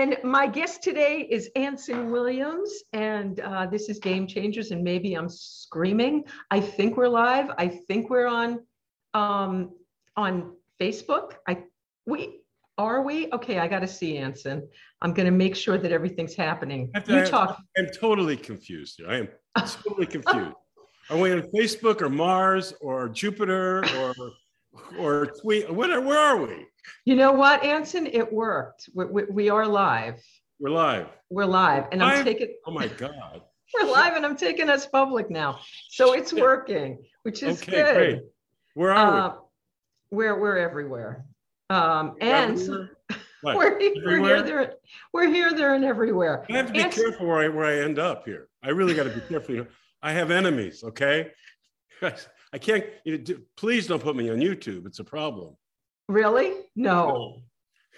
And my guest today is Anson Williams, and uh, this is Game Changers. And maybe I'm screaming. I think we're live. I think we're on um, on Facebook. I we are we okay? I got to see Anson. I'm going to make sure that everything's happening. To- You I- talk. I'm totally confused here. I am totally confused. Are we on Facebook or Mars or Jupiter or or tweet? Where, where are we? You know what, Anson? It worked. We, we, we are live. We're live. We're live, and I'm taking. Oh my God. We're live, and I'm taking us public now, so it's working, which is Okay, good. great. Where are Uh, we're we're everywhere. Um, and Everywhere? What? we're, we're here, there, we're here, there, and everywhere. I have to be Ans- careful where I where I end up here. I really got to be careful. I have enemies. Okay. I can't. You know, do- please don't put me on YouTube. It's a problem. Really? No,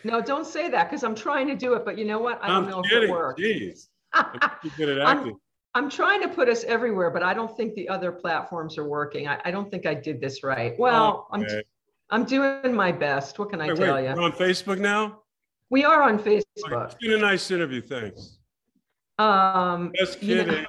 no, don't say that because I'm trying to do it, but you know what? I don't I'm know if it works. Jeez. I'm too good at I'm- acting. I'm trying to put us everywhere, but I don't think the other platforms are working. I, I don't think I did this right. Well, I'm Okay. I'm doing my best. What can I Wait, tell wait, you? we're on Facebook now. We are on Facebook. It's been a nice interview. Thanks. Um, Just you know- kidding.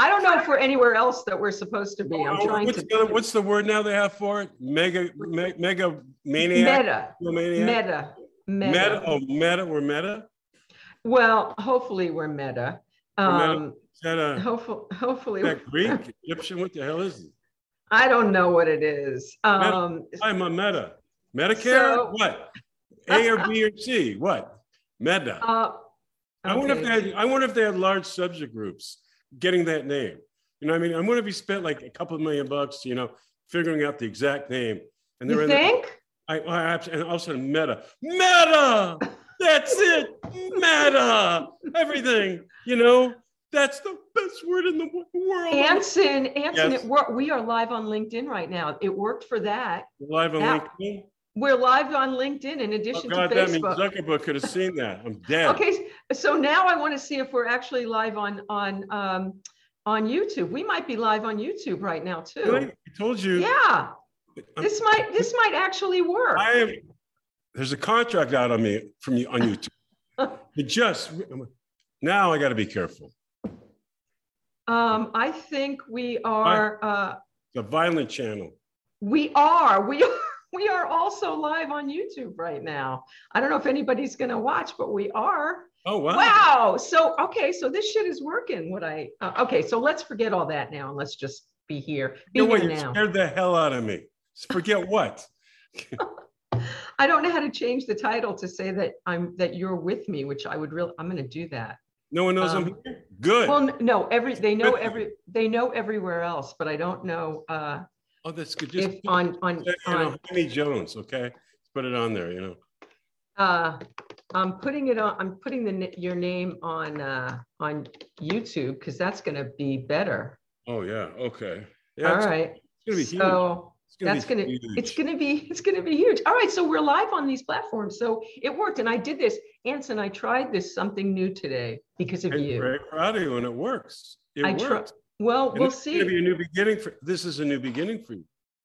I don't know if we're anywhere else that we're supposed to be. I'm Oh, trying what's, to. the what's the word now they have for it? Mega, me, mega maniac. Meta, Maniac? meta, Meta. meta. Oh, meta. We're meta. Well, hopefully we're meta. We're meta. Um, Is that a hopefully, hopefully, that Greek, Egyptian? What the hell is it? I don't know what it is. Um, I'm a meta. Medicare. So- what? A or B or C? What? Meta. uh, I wonder if they had, I wonder if they had large subject groups getting that name. You know, I mean, I wonder if he spent like a couple of million bucks, you know, figuring out the exact name. And they were You in the- think? I, I abs- and all of a sudden, meta, meta. That's it, meta. Everything, you know, that's the best word in the world. Anson, Anson, Yes. it wor- we are live on LinkedIn right now. It worked for that. Live on Now- LinkedIn. We're live on LinkedIn in addition Oh God, to that means Zuckerberg could have seen that. I'm dead. Okay, so now I want to see if we're actually live on on um, on YouTube. We might be live on YouTube right now too. Really? I told you. Yeah, I'm- this might this might actually work. I am. There's a contract out on me from you on YouTube. Just now I got to be careful. Um, I think we are uh, a violent channel. we are we are we are also live on YouTube right now. I don't know if anybody's going to watch, but we are. Oh wow. Wow. So okay, so this shit is working. What I uh, okay, so let's forget all that now and let's just be here. Be You know what? You now. scared the hell out of me. Forget what? I don't know how to change the title to say that I'm that you're with me, which I would really I'm going to do that. No one knows Um, I'm here. Good. Well, no, every they know every they know everywhere else, but I don't know uh oh, that's good. Just if on on you know, on Henny Jones. Okay, Let's put it on there. You know. uh I'm putting it on I'm putting the your name on uh on YouTube because that's going to be better. Oh yeah. Okay. Yeah. All it's, right. it's gonna be huge. So gonna that's gonna huge. it's gonna be it's gonna be huge. All right, so we're live on these platforms. So it worked, and I did this. Anson, I tried this something new today because of I'm you. very proud of you, and it works. It I works. Well, And we'll see. is gonna be a new beginning for. This is a new beginning for you.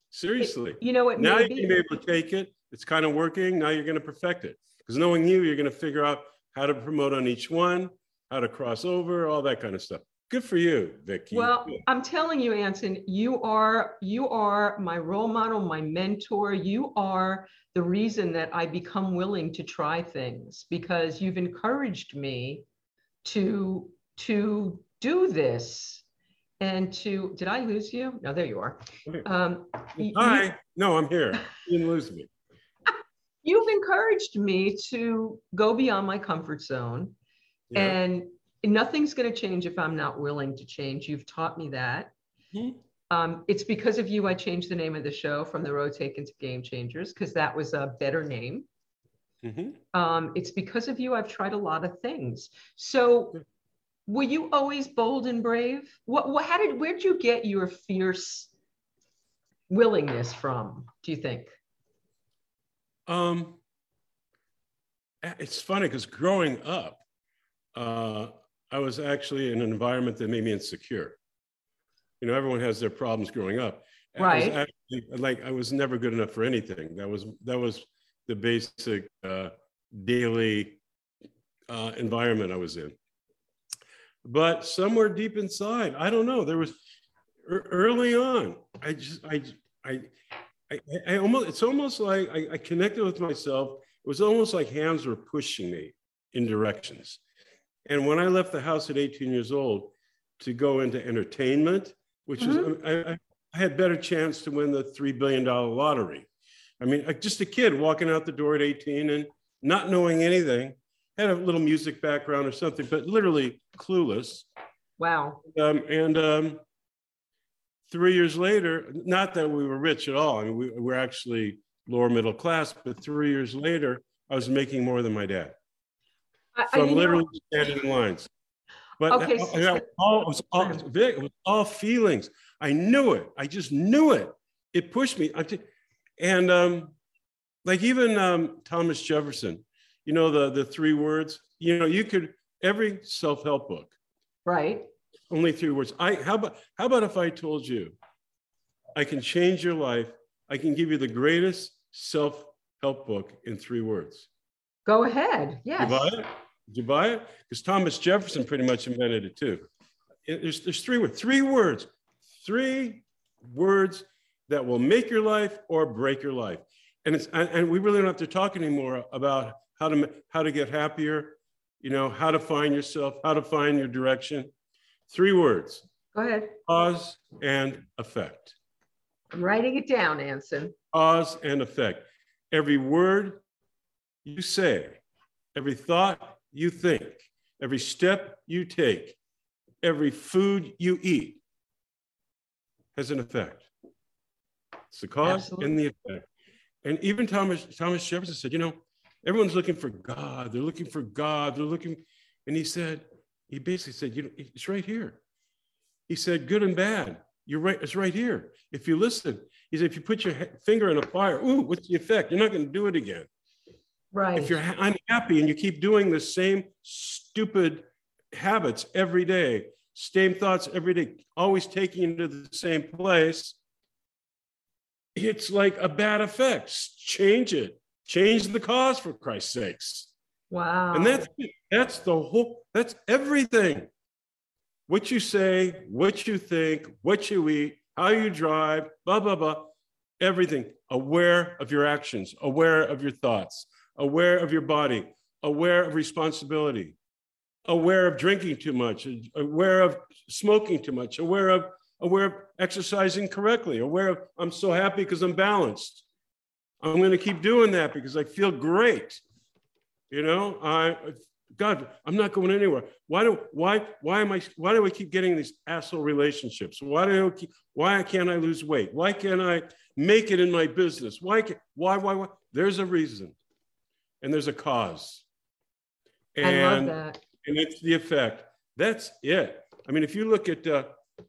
Seriously. You know, it now you're be. gonna be able to take it. It's kind of working. Now you're gonna perfect it. Because knowing you, you're gonna figure out how to promote on each one, how to cross over, all that kind of stuff. Good for you, Vicky. Well, Good. I'm telling you, Anson, you are you are my role model, my mentor. You are the reason that I become willing to try things because you've encouraged me to to do this and to did I lose you? No, there you are. Um, y- you- Hi. No, I'm here. You didn't lose me. you've encouraged me to go beyond my comfort zone Yeah. and nothing's going to change if I'm not willing to change. You've taught me that. Mhm. Um, it's because of you I changed the name of the show from the Road Taken to Game Changers because that was a better name. Mhm. Um, it's because of you I've tried a lot of things. So, were you always bold and brave? What, what how did where'd you get your fierce willingness from? Do you think? Um, it's funny because growing up, uh, I was actually in an environment that made me insecure. You know, everyone has their problems growing up. I was Right. actually- like I was never good enough for anything. That was that was the basic uh, daily uh, environment I was in. But somewhere deep inside, I don't know, there was early on, I just, I, I, I, I almost, it's almost like I, I connected with myself. It was almost like hands were pushing me in directions. And when I left the house at 18 years old to go into entertainment, which mm-hmm. was, I, I, had better chance to win the $3 billion lottery. I mean, just a kid walking out the door at 18 and not knowing anything, had a little music background or something, but literally clueless. Wow. Um, and um, three years later, not that we were rich at all. I mean, we were actually lower middle class, but three years later, I was making more than my dad. I, so I'm literally know. standing in lines. But okay, so, you all, it, was all, it was all feelings. I knew it. I just knew it. It pushed me. And um, like even um, Thomas Jefferson, you know, the, the three words, you know, you could, every self-help book. Right. Only three words. I, how about, how about if I told you, I can change your life. I can give you the greatest self-help book in three words. Go ahead. Yes. You buy it? Did you buy it? Because Thomas Jefferson pretty much invented it too. It, there's, there's three words, three words, three words that will make your life or break your life. And it's and, and we really don't have to talk anymore about how to how to get happier, you know, how to find yourself, how to find your direction. Three words. Go ahead. Cause and effect. I'm writing it down, Anson. Cause and effect. Every word you say, every thought you think, every step you take, every food you eat has an effect. It's the cause Absolutely. and the effect. And even Thomas, Thomas Jefferson said, you know, everyone's looking for God. They're looking for God. They're looking, and he said, he basically said, you know, it's right here. He said, good and bad. You're right. It's right here. If you listen, he said, if you put your finger in a fire, ooh, what's the effect? You're not going to do it again. Right. If you're unhappy and you keep doing the same stupid habits every day, same thoughts every day, always taking you to the same place, it's like a bad effect. Change it. Change the cause for Christ's sakes. Wow. And that's that's the whole that's everything. What you say, what you think, what you eat, how you drive, blah blah blah. Everything. Aware of your actions, aware of your thoughts, aware of your body, aware of responsibility, aware of drinking too much, aware of smoking too much, aware of aware of exercising correctly, aware of I'm so happy because I'm balanced. I'm going to keep doing that because I feel great. You know, I God, I'm not going anywhere. Why do why why am I why do I keep getting these asshole relationships? Why do I keep, why can't I lose weight? Why can't I make it in my business? Why can, why why why? There's a reason and there's a cause. And, I love that. And it's the effect. That's it. I mean, if you look at uh,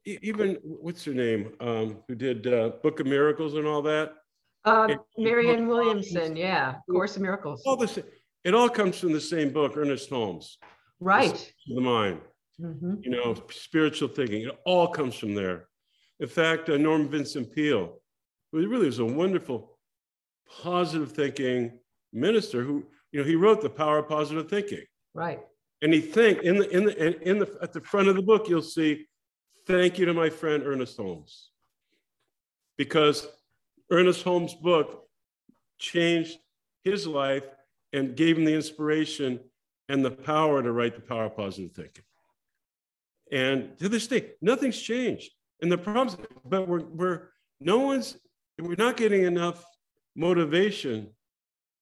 even what's her name, um, who did uh, Book of Miracles and all that. Uh, Marianne Williamson, yeah, Course of Miracles. All this, it all comes from the same book, Ernest Holmes. Right. The mind. Mm-hmm. You know, spiritual thinking. It all comes from there. In fact, uh, Norman Vincent Peale, who really was a wonderful, positive thinking, minister who, you know, he wrote The Power of Positive Thinking. Right. And he think in the in the in the at the front of the book, you'll see, thank you to my friend Ernest Holmes. Because Ernest Holmes' book changed his life and gave him the inspiration and the power to write the power of positive thinking. And to this day, nothing's changed. And the problems, but we're, we're no one's, we're not getting enough motivation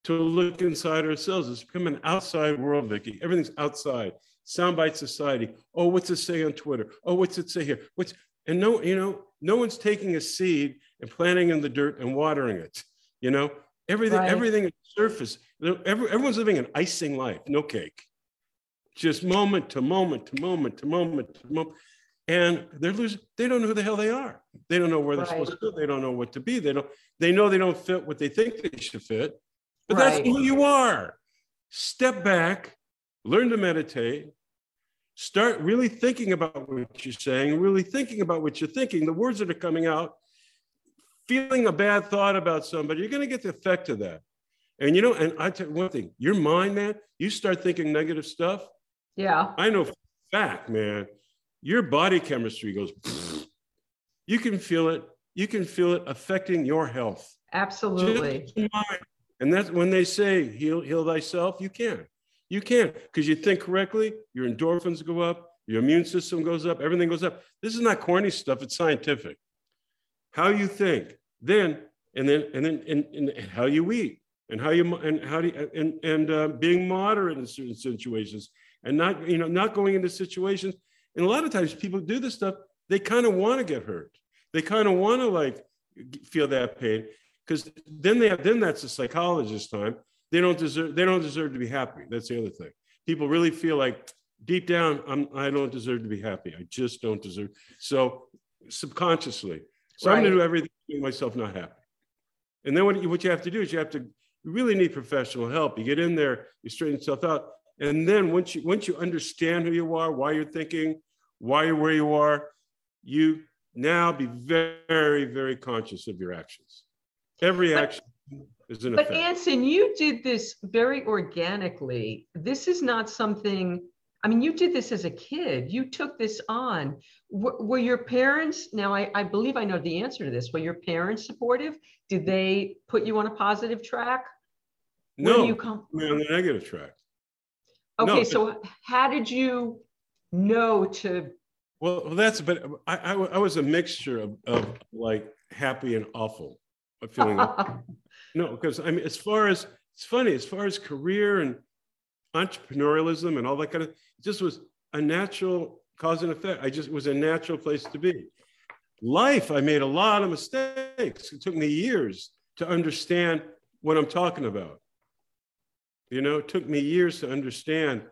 to look inside ourselves. It's become an outside world, Vicki. Everything's outside. Soundbite society. Oh, what's it say on Twitter? Oh, what's it say here? What's and no, you know, no one's taking a seed and planting in the dirt and watering it. You know, everything, right. everything is surface. Every, everyone's living an icing life, no cake. Just moment to moment to moment to moment to moment. And they're losing, they don't know who the hell they are. They don't know where they're right. supposed to go. They don't know what to be. They don't, they know they don't fit what they think they should fit. But right. that's who you are. Step back, learn to meditate, start really thinking about what you're saying, really thinking about what you're thinking, the words that are coming out, feeling a bad thought about somebody, you're going to get the effect of that. And you know, and I tell you one thing, your mind, man, you start thinking negative stuff. Yeah. I know for a fact, man, your body chemistry goes, you can feel it. You can feel it affecting your health. Absolutely. Just your mind. And that's when they say heal, heal thyself, you can. You can, because you think correctly, your endorphins go up, your immune system goes up, everything goes up. This is not corny stuff, it's scientific. How you think, then, and then, and then, and, and how you eat, and how you, and how do you, and, and uh, being moderate in certain situations, and not, you know, not going into situations. And a lot of times people do this stuff, they kind of want to get hurt. They kind of want to like feel that pain because then they have, then that's a psychologist time. They don't deserve, they don't deserve to be happy. That's the other thing. People really feel like deep down, I'm, I don't deserve to be happy. I just don't deserve. So subconsciously, so right. I'm going to do everything to make myself not happy. And then what you, what you have to do is you have to you really need professional help. You get in there, you straighten yourself out, and then once you once you understand who you are, why you're thinking, why you're where you are, you now be very very conscious of your actions. Every action is an but. Anson, you did this very organically. This is not something I mean, you did this as a kid. You took this on. W- were your parents, now I, I, believe I know the answer to this, were your parents supportive? Did they put you on a positive track? Where no, you come on the negative track. Okay, no, so how did you know to? Well, that's, but I, I, I was a mixture of, of like happy and awful feeling. no, because I mean, as far as, it's funny, as far as career and entrepreneurialism and all that kind of, it just was a natural cause and effect. I just was a natural place to be. Life, I made a lot of mistakes. It took me years to understand what I'm talking about. You know, it took me years to understand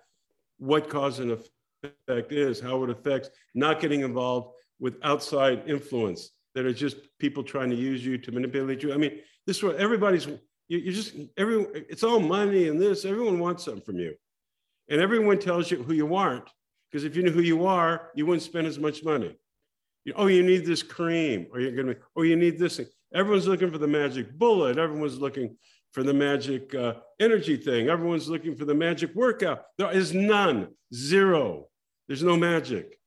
what cause and effect is, how it affects not getting involved with outside influence that are just people trying to use you to manipulate you. I mean, this is what everybody's you, you just everyone it's all money and this everyone wants something from you. And everyone tells you who you aren't because if you knew who you are you wouldn't spend as much money. You, oh you need this cream or you're gonna oh you need this thing. Everyone's looking for the magic bullet. Everyone's looking for the magic uh, energy thing. Everyone's looking for the magic workout. There is none. Zero. There's no magic.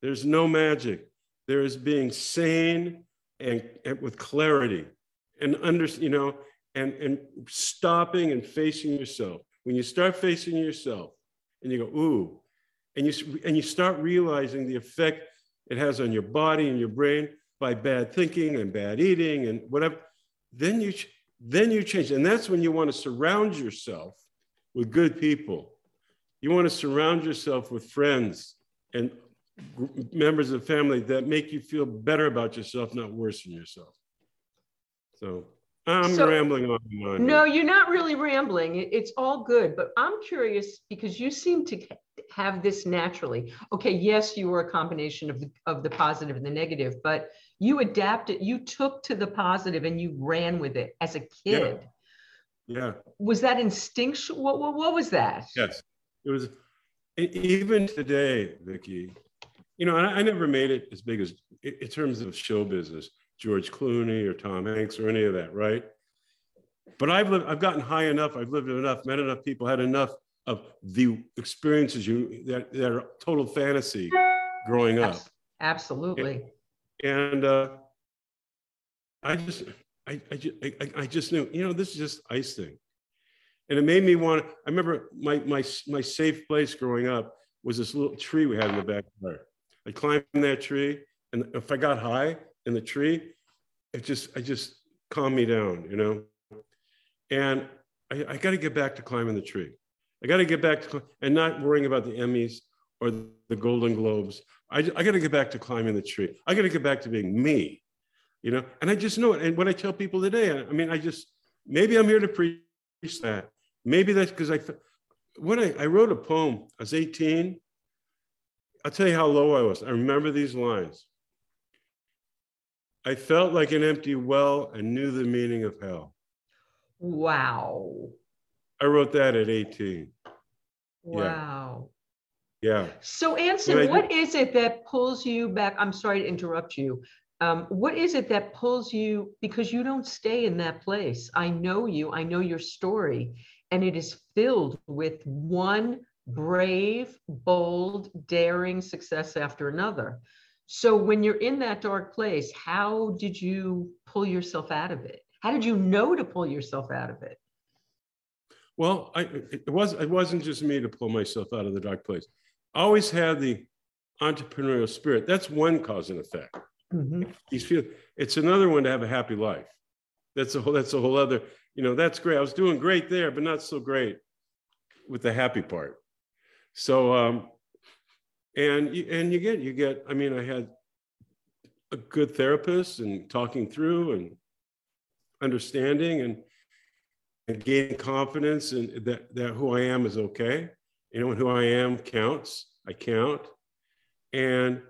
There's no magic there is being sane and, and with clarity and under you know and, and stopping and facing yourself. When you start facing yourself and you go, ooh, and you, and you start realizing the effect it has on your body and your brain by bad thinking and bad eating and whatever, then you, then you change. And that's when you want to surround yourself with good people. You want to surround yourself with friends and members of family that make you feel better about yourself, not worse than yourself. So I'm so, rambling on and on. No, you're not really rambling. It's all good. But I'm curious because you seem to have this naturally. Okay, yes, you were a combination of the, of the positive and the negative, but you adapted, you took to the positive and you ran with it as a kid. Yeah. yeah. Was that instinctual? What, what, what was that? Yes. It was, even today, Vicki, you know, I, I never made it as big as in terms of show business George Clooney or Tom Hanks or any of that, right? But I've lived, I've gotten high enough, I've lived enough, met enough people, had enough of the experiences you that, that are total fantasy growing up. Absolutely. And, and uh, I just I, I, just, I, I just knew, you know, this is just icing. And it made me want, I remember my, my, my safe place growing up was this little tree we had in the backyard. I climbed that tree and if I got high, in the tree, it just, I just calmed me down, you know? And I, I got to get back to climbing the tree. I got to get back to, and not worrying about the Emmys or the Golden Globes. I, I got to get back to climbing the tree. I got to get back to being me, you know? And I just know it. And what I tell people today, I, I mean, I just, maybe I'm here to preach that. Maybe that's because I, when I, I wrote a poem, I was 18. I'll tell you how low I was. I remember these lines. I felt like an empty well and knew the meaning of hell. Wow. I wrote that at 18. Wow. Yeah. yeah. So, Anson, what is it that pulls you back? I'm sorry to interrupt you. um, what is it that pulls you because you don't stay in that place i know you i know your story and it is filled with one brave bold daring success after another so when you're in that dark place how did you pull yourself out of it how did you know to pull yourself out of it well I, it was it wasn't just me to pull myself out of the dark place I always had the entrepreneurial spirit that's one cause and effect Mm-hmm. These feel it's another one to have a happy life. That's a whole that's a whole other, you know, that's great. I was doing great there, but not so great with the happy part. So um and you and you get you get, I mean, I had a good therapist and talking through and understanding and and gaining confidence and that that who I am is okay. You know, and who I am counts. I count. And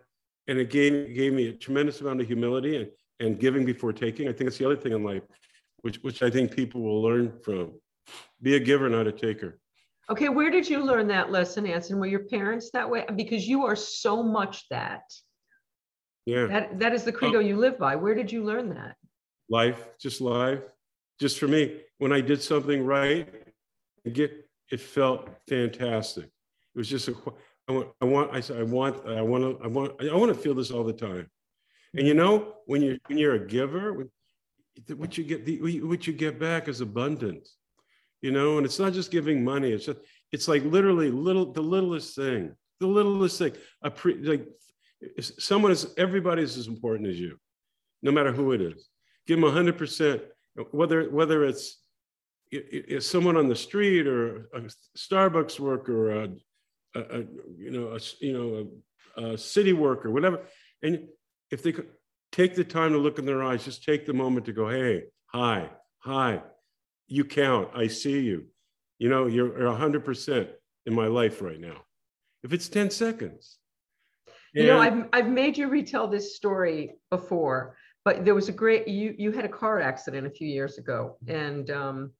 and it gave, gave me a tremendous amount of humility and, and giving before taking. I think it's the other thing in life, which, which I think people will learn from. Be a giver, not a taker. Okay, where did you learn that lesson, Anson? Were your parents that way? Because you are so much that. Yeah. That that is the credo you live by. Where did you learn that? Life, just life. Just for me, when I did something right, it get it felt fantastic. It was just a I want, I want, I said, I want, I want to, I want, I want to feel this all the time. And you know, when you're when you're a giver, what you get, the, what you get back is abundance. You know, and it's not just giving money. It's just, it's like literally little, the littlest thing, the littlest thing. A pre, like someone is, everybody is as important as you, no matter who it is. Give them hundred percent, whether whether it's someone on the street or a Starbucks worker, or a a, a you know, a, you know, a, a city worker, whatever. And if they could take the time to look in their eyes, just take the moment to go, hey, hi, hi, you count. I see you. You know, you're 100% in my life right now. If it's 10 seconds. You know, I've, I've made you retell this story before, but there was a great, you, you had a car accident a few years ago and um,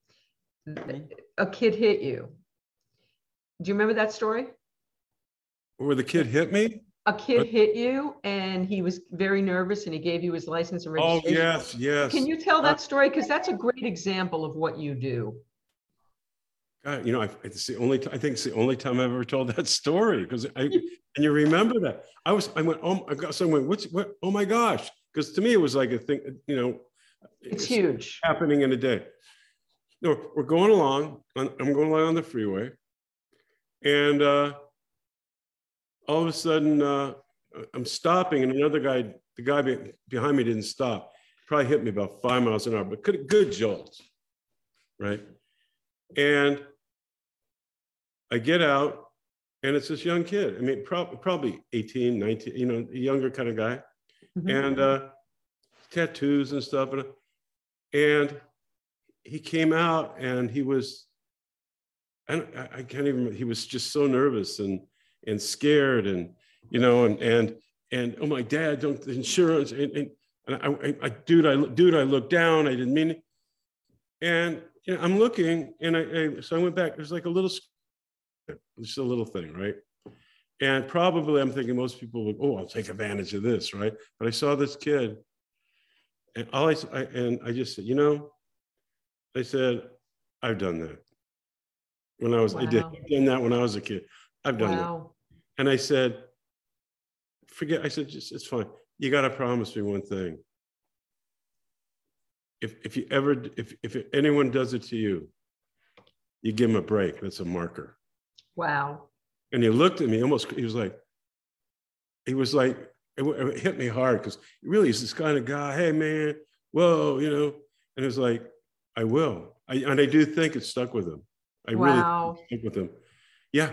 a kid hit you. Do you remember that story? where the kid hit me? A kid hit you and he was very nervous and he gave you his license and oh, registration. Oh, yes, yes. Can you tell that story? Because that's a great example of what you do. God, you know, I, it's the only, I think it's the only time I've ever told that story because I, and you remember that. I was, I went, oh, I got someone, what's, what, oh my gosh. Because to me, it was like a thing, you know, it's, it's huge happening in a day. No, we're going along, I'm going along on the freeway and, uh, all of a sudden uh, I'm stopping, and another guy, the guy behind me didn't stop. Probably hit me about five miles an hour, but good, good jolt, right? And I get out, and it's this young kid. I mean, prob- probably 18, 19, you know, a younger kind of guy, mm-hmm. and uh, tattoos and stuff. And, and he came out, and he was, I, I can't even, he was just so nervous and and scared and you know and and and oh my dad don't the insurance and, and, and I, I, I, dude I dude I looked down I didn't mean it. And you know, I'm looking and I, I so I went back there's like a little just a little thing right? And probably I'm thinking most people would oh I'll take advantage of this right? But I saw this kid and all I, I and I just said you know I said I've done that. When I was wow. I did I've done that when I was a kid. I've done wow. And I said, forget, I said, just, it's fine. You got to promise me one thing. If, if you ever, if, if anyone does it to you, you give him a break. That's a marker. Wow. And he looked at me almost, he was like, he was like, it, it hit me hard because really he's this kind of guy, hey man, whoa, you know, and it was like, I will. I, and I do think it stuck with him. I wow. really stuck with him. Yeah.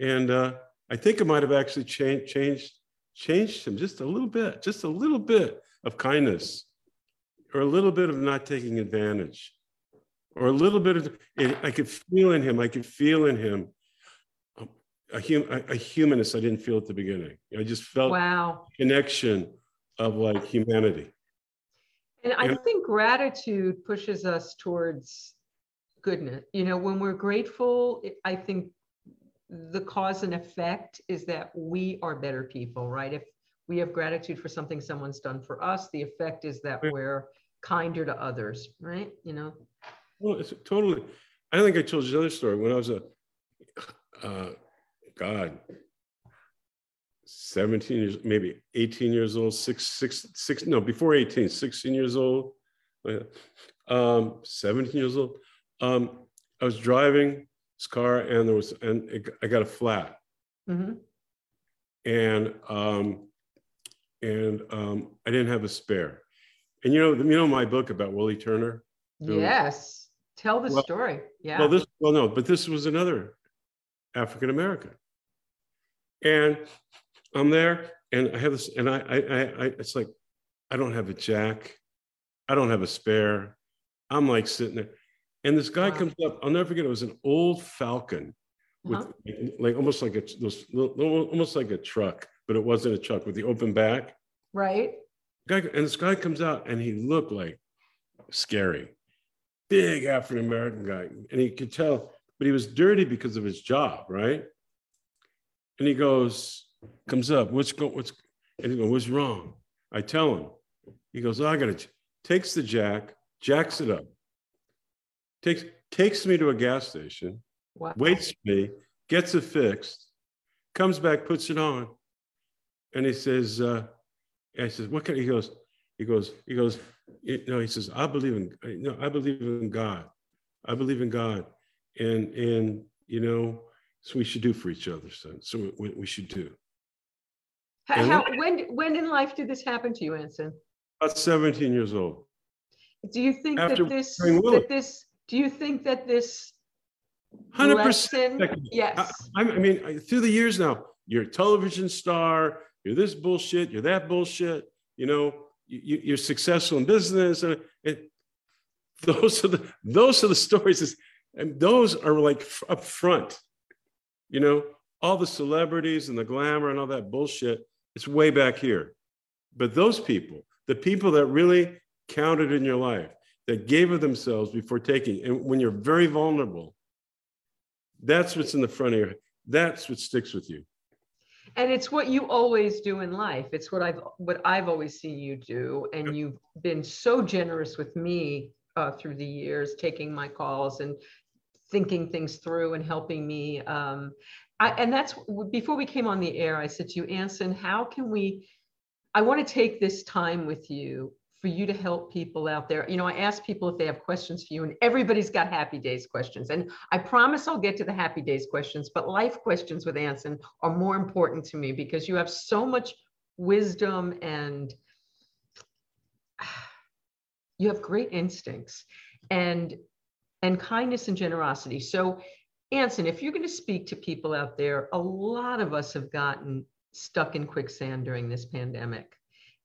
And uh, I think it might have actually changed changed changed him just a little bit, just a little bit of kindness, or a little bit of not taking advantage, or a little bit of. I could feel in him. I could feel in him a, hum, a, a humanist I didn't feel at the beginning. I just felt wow connection of like humanity. And I think gratitude pushes us towards goodness. You know, when we're grateful, I think the cause and effect is that we are better people, right? If we have gratitude for something someone's done for us. The effect is that we're kinder to others, right? You know, Well, it's totally. I think I told you another story when I was a, uh, God, 17 years, maybe 18 years old, six, six, six, no, before 18, 16 years old, um, 17 years old. Um, I was driving this car and there was, and it, I got a flat hmm and, um, and, um, I didn't have a spare. And you know, you know my book about Willie Turner? Who- yes. Tell the Well- story. Yeah. Well, this well, no, but this was another African American, and I'm there, and I have this, and I, I, I, I, it's like I don't have a jack, I don't have a spare. I'm like sitting there, and this guy Wow. comes up. I'll never forget. It was an old Falcon with Uh-huh. like almost like a those little- almost like a truck, but it wasn't a truck with the open back. right. Guy, and this guy comes out, and he looked like scary, big African American guy, and he could tell, but he was dirty because of his job, right? And he goes, comes up, what's going, what's, and he goes, what's wrong? I tell him, he goes, oh, I gotta, takes the jack, jacks it up, takes takes me to a gas station, Wow. waits for me, gets it fixed, comes back, puts it on, and he says, uh, I says, what can he goes, he goes, he goes, you know, he says, I believe in, no, I believe in God. I believe in God. And, and, you know, so we should do for each other, son. So we, we should do. How, how, when, when in life did this happen to you, Anson? About 17 years old. Do you think After that this, that this, do you think that this 100%. lesson, yes, I I mean, through the years now, you're a television star, you're this bullshit, you're that bullshit, you know, you, you're successful in business. And it, those are the, those are the stories. is- And those are like up front, you know, all the celebrities and the glamour and all that bullshit. It's way back here. But those people, the people that really counted in your life, that gave of themselves before taking, and when you're very vulnerable, that's what's in the front of your, that's what sticks with you. and it's what you always do in life. It's what I've, what I've always seen you do. And you've been so generous with me uh, through the years, taking my calls and thinking things through and helping me. Um, I, and that's before we came on the air, I said to you, Anson, how can we, I want to take this time with you for you to help people out there. You know, I ask people if they have questions for you, and everybody's got happy days questions. And I promise I'll get to the happy days questions, but life questions with Anson are more important to me because you have so much wisdom and you have great instincts and and kindness and generosity. So Anson, if you're going to speak to people out there, a lot of us have gotten stuck in quicksand during this pandemic.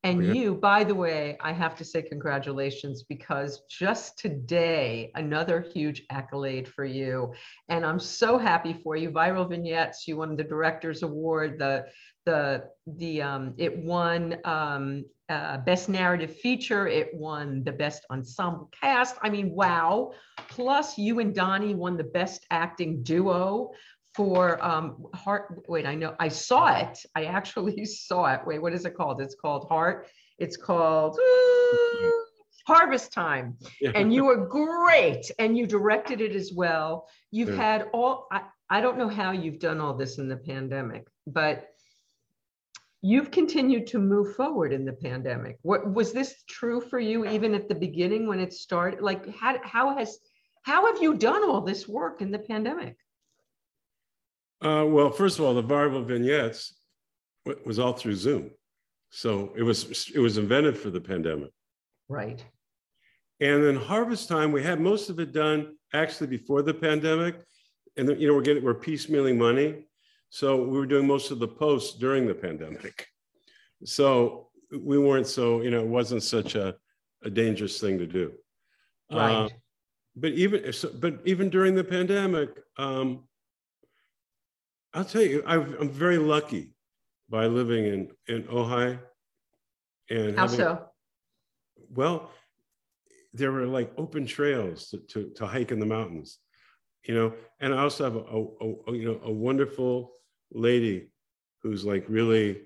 And Yeah. you, by the way, I have to say congratulations because just today, another huge accolade for you. And I'm so happy for you. Viral Vignettes, you won the Director's Award, the the the um it won um uh, best narrative feature it won the best ensemble cast i mean wow plus you and donnie won the best acting duo for um heart wait i know i saw it. I actually saw it. Wait what is it called? It's called heart it's called uh, harvest time. And you were great and you directed it as well. You've Yeah. had all I, I don't know how you've done all this in the pandemic but you've continued to move forward in the pandemic. What was this true for you even at the beginning when it started? Like how, how has how have you done all this work in the pandemic Uh, well, first of all, the viral vignettes wa- was all through Zoom. So it was, it was invented for the pandemic. right And then harvest time, we had most of it done actually before the pandemic. And then, you know, we're getting, we're piecemealing money. So we were doing most of the posts during the pandemic. So we weren't so, you know, it wasn't such a, a dangerous thing to do. right Uh, but even so- but even during the pandemic, um, I'll tell you, I've, I'm very lucky by living in in Ojai and how having, so well, there were like open trails to, to, to hike in the mountains, you know. And I also have a, a, a- you know a wonderful lady who's like really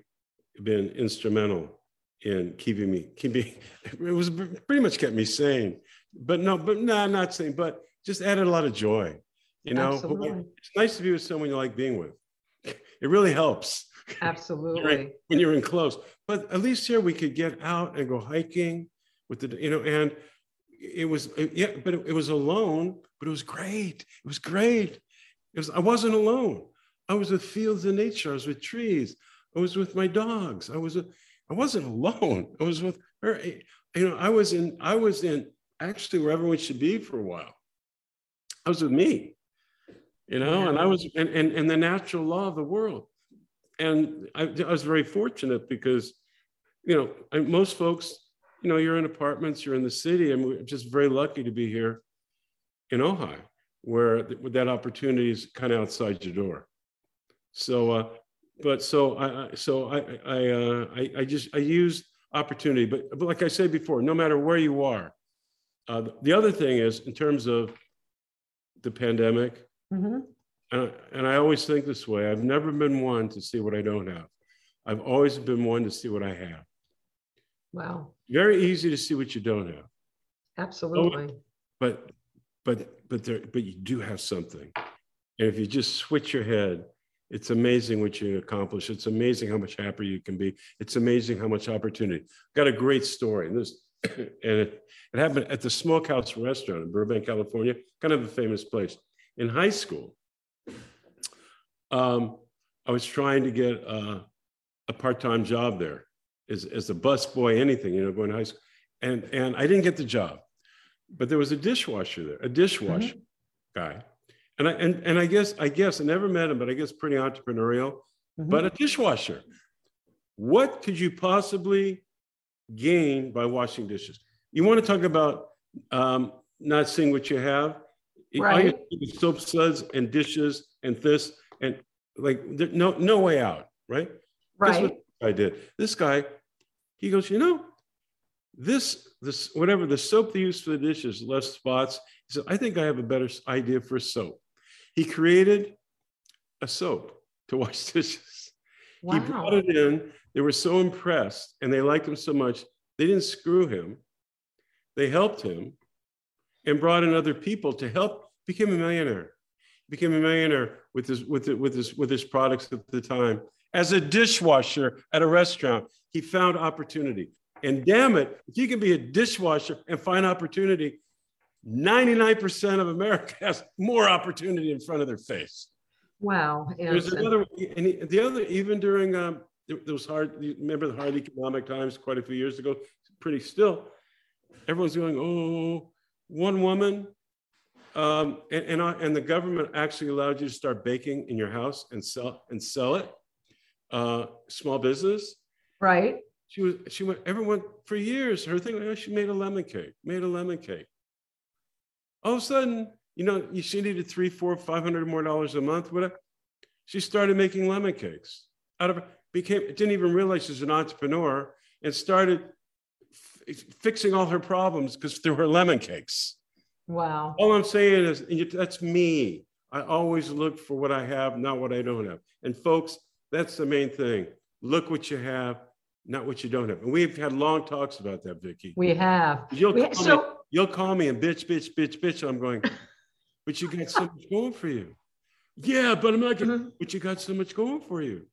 been instrumental in keeping me keeping it was pretty much kept me sane but no but no nah, not sane but just added a lot of joy you know Absolutely. it's nice to be with someone you like being with. It really helps. Absolutely. when you're in close. But at least here we could get out and go hiking with the you know and it was yeah but it, it was alone but it was great. It was great. It was i wasn't alone. I was with fields and nature. I was with trees. I was with my dogs. I was with, i wasn't alone. I was with her. You know i was in i was in actually where everyone should be for a while. I was with me you know? Yeah. and i was and, and and the natural law of the world. And I, I was very fortunate because you know I, most folks you know you're in apartments you're in the city and we're just very lucky to be here in ojai where th- that opportunity is kind of outside your door. So uh but so i I- so i i uh i, I just i used opportunity but, but like i said before no matter where you are uh, the other thing is in terms of the pandemic Mhm. and I, and I always think this way I've never been one to see what I don't have. I've always been one to see what I have. Wow. Very easy to see what you don't have, Absolutely. but but but there but you do have something. And if you just switch your head, it's amazing what you accomplish. It's amazing how much happier you can be. It's amazing how much opportunity. Got a great story. And this and it, it happened at the Smokehouse Restaurant in Burbank, California, kind of a famous place. In high school, um, I was trying to get uh, a part-time job there as, as a busboy, anything, you know, going to high school. And, and I didn't get the job, but there was a dishwasher there, a dishwasher guy. And I, and, and I guess, I guess, I never met him, but I guess pretty entrepreneurial, Mhm. but a dishwasher. What could you possibly gain by washing dishes? You want to talk about um, not seeing what you have? Right. Soap suds and dishes and this and like there, no no way out, right? Right. what I did. This guy, he goes, you know, this this whatever the soap they use for the dishes less spots. He said, I think I have a better idea for soap. He created a soap to wash dishes. Wow. He brought it in. They were so impressed and they liked him so much. They didn't screw him. They helped him and brought in other people to help. Became a millionaire. Became a millionaire with his with the, with his with his products at the time. As a dishwasher at a restaurant, he found opportunity. And damn it, if you can be a dishwasher and find opportunity, 99% of America has more opportunity in front of their face. Wow. There's another, and he- the other, even during, um, was hard, you remember the hard economic times quite a few years ago, pretty still. Everyone's going, oh, one woman. Um, and, and, I, and the government actually allowed you to start baking in your house and sell, and sell it. Uh, small business. Right. She was, she went, everyone for years, her thing, oh, she made a lemon cake, made a lemon cake. All of a sudden, you know, you- she needed three, four, five hundred more dollars a month, whatever. She started making lemon cakes out of, became, didn't even realize she's an entrepreneur and started fixing all her problems because through her lemon cakes. Wow. All I'm saying is, and that's me. I always look for what I have, not what I don't have. And folks, that's the main thing. Look what you have, not what you don't have. And we've had long talks about that, Vicky. We have. You'll We, call, me, you'll call me and bitch, bitch, bitch, bitch. I'm going, but you got so much going for you. Yeah, but I'm not getting, Mhm. but you got so much going for you.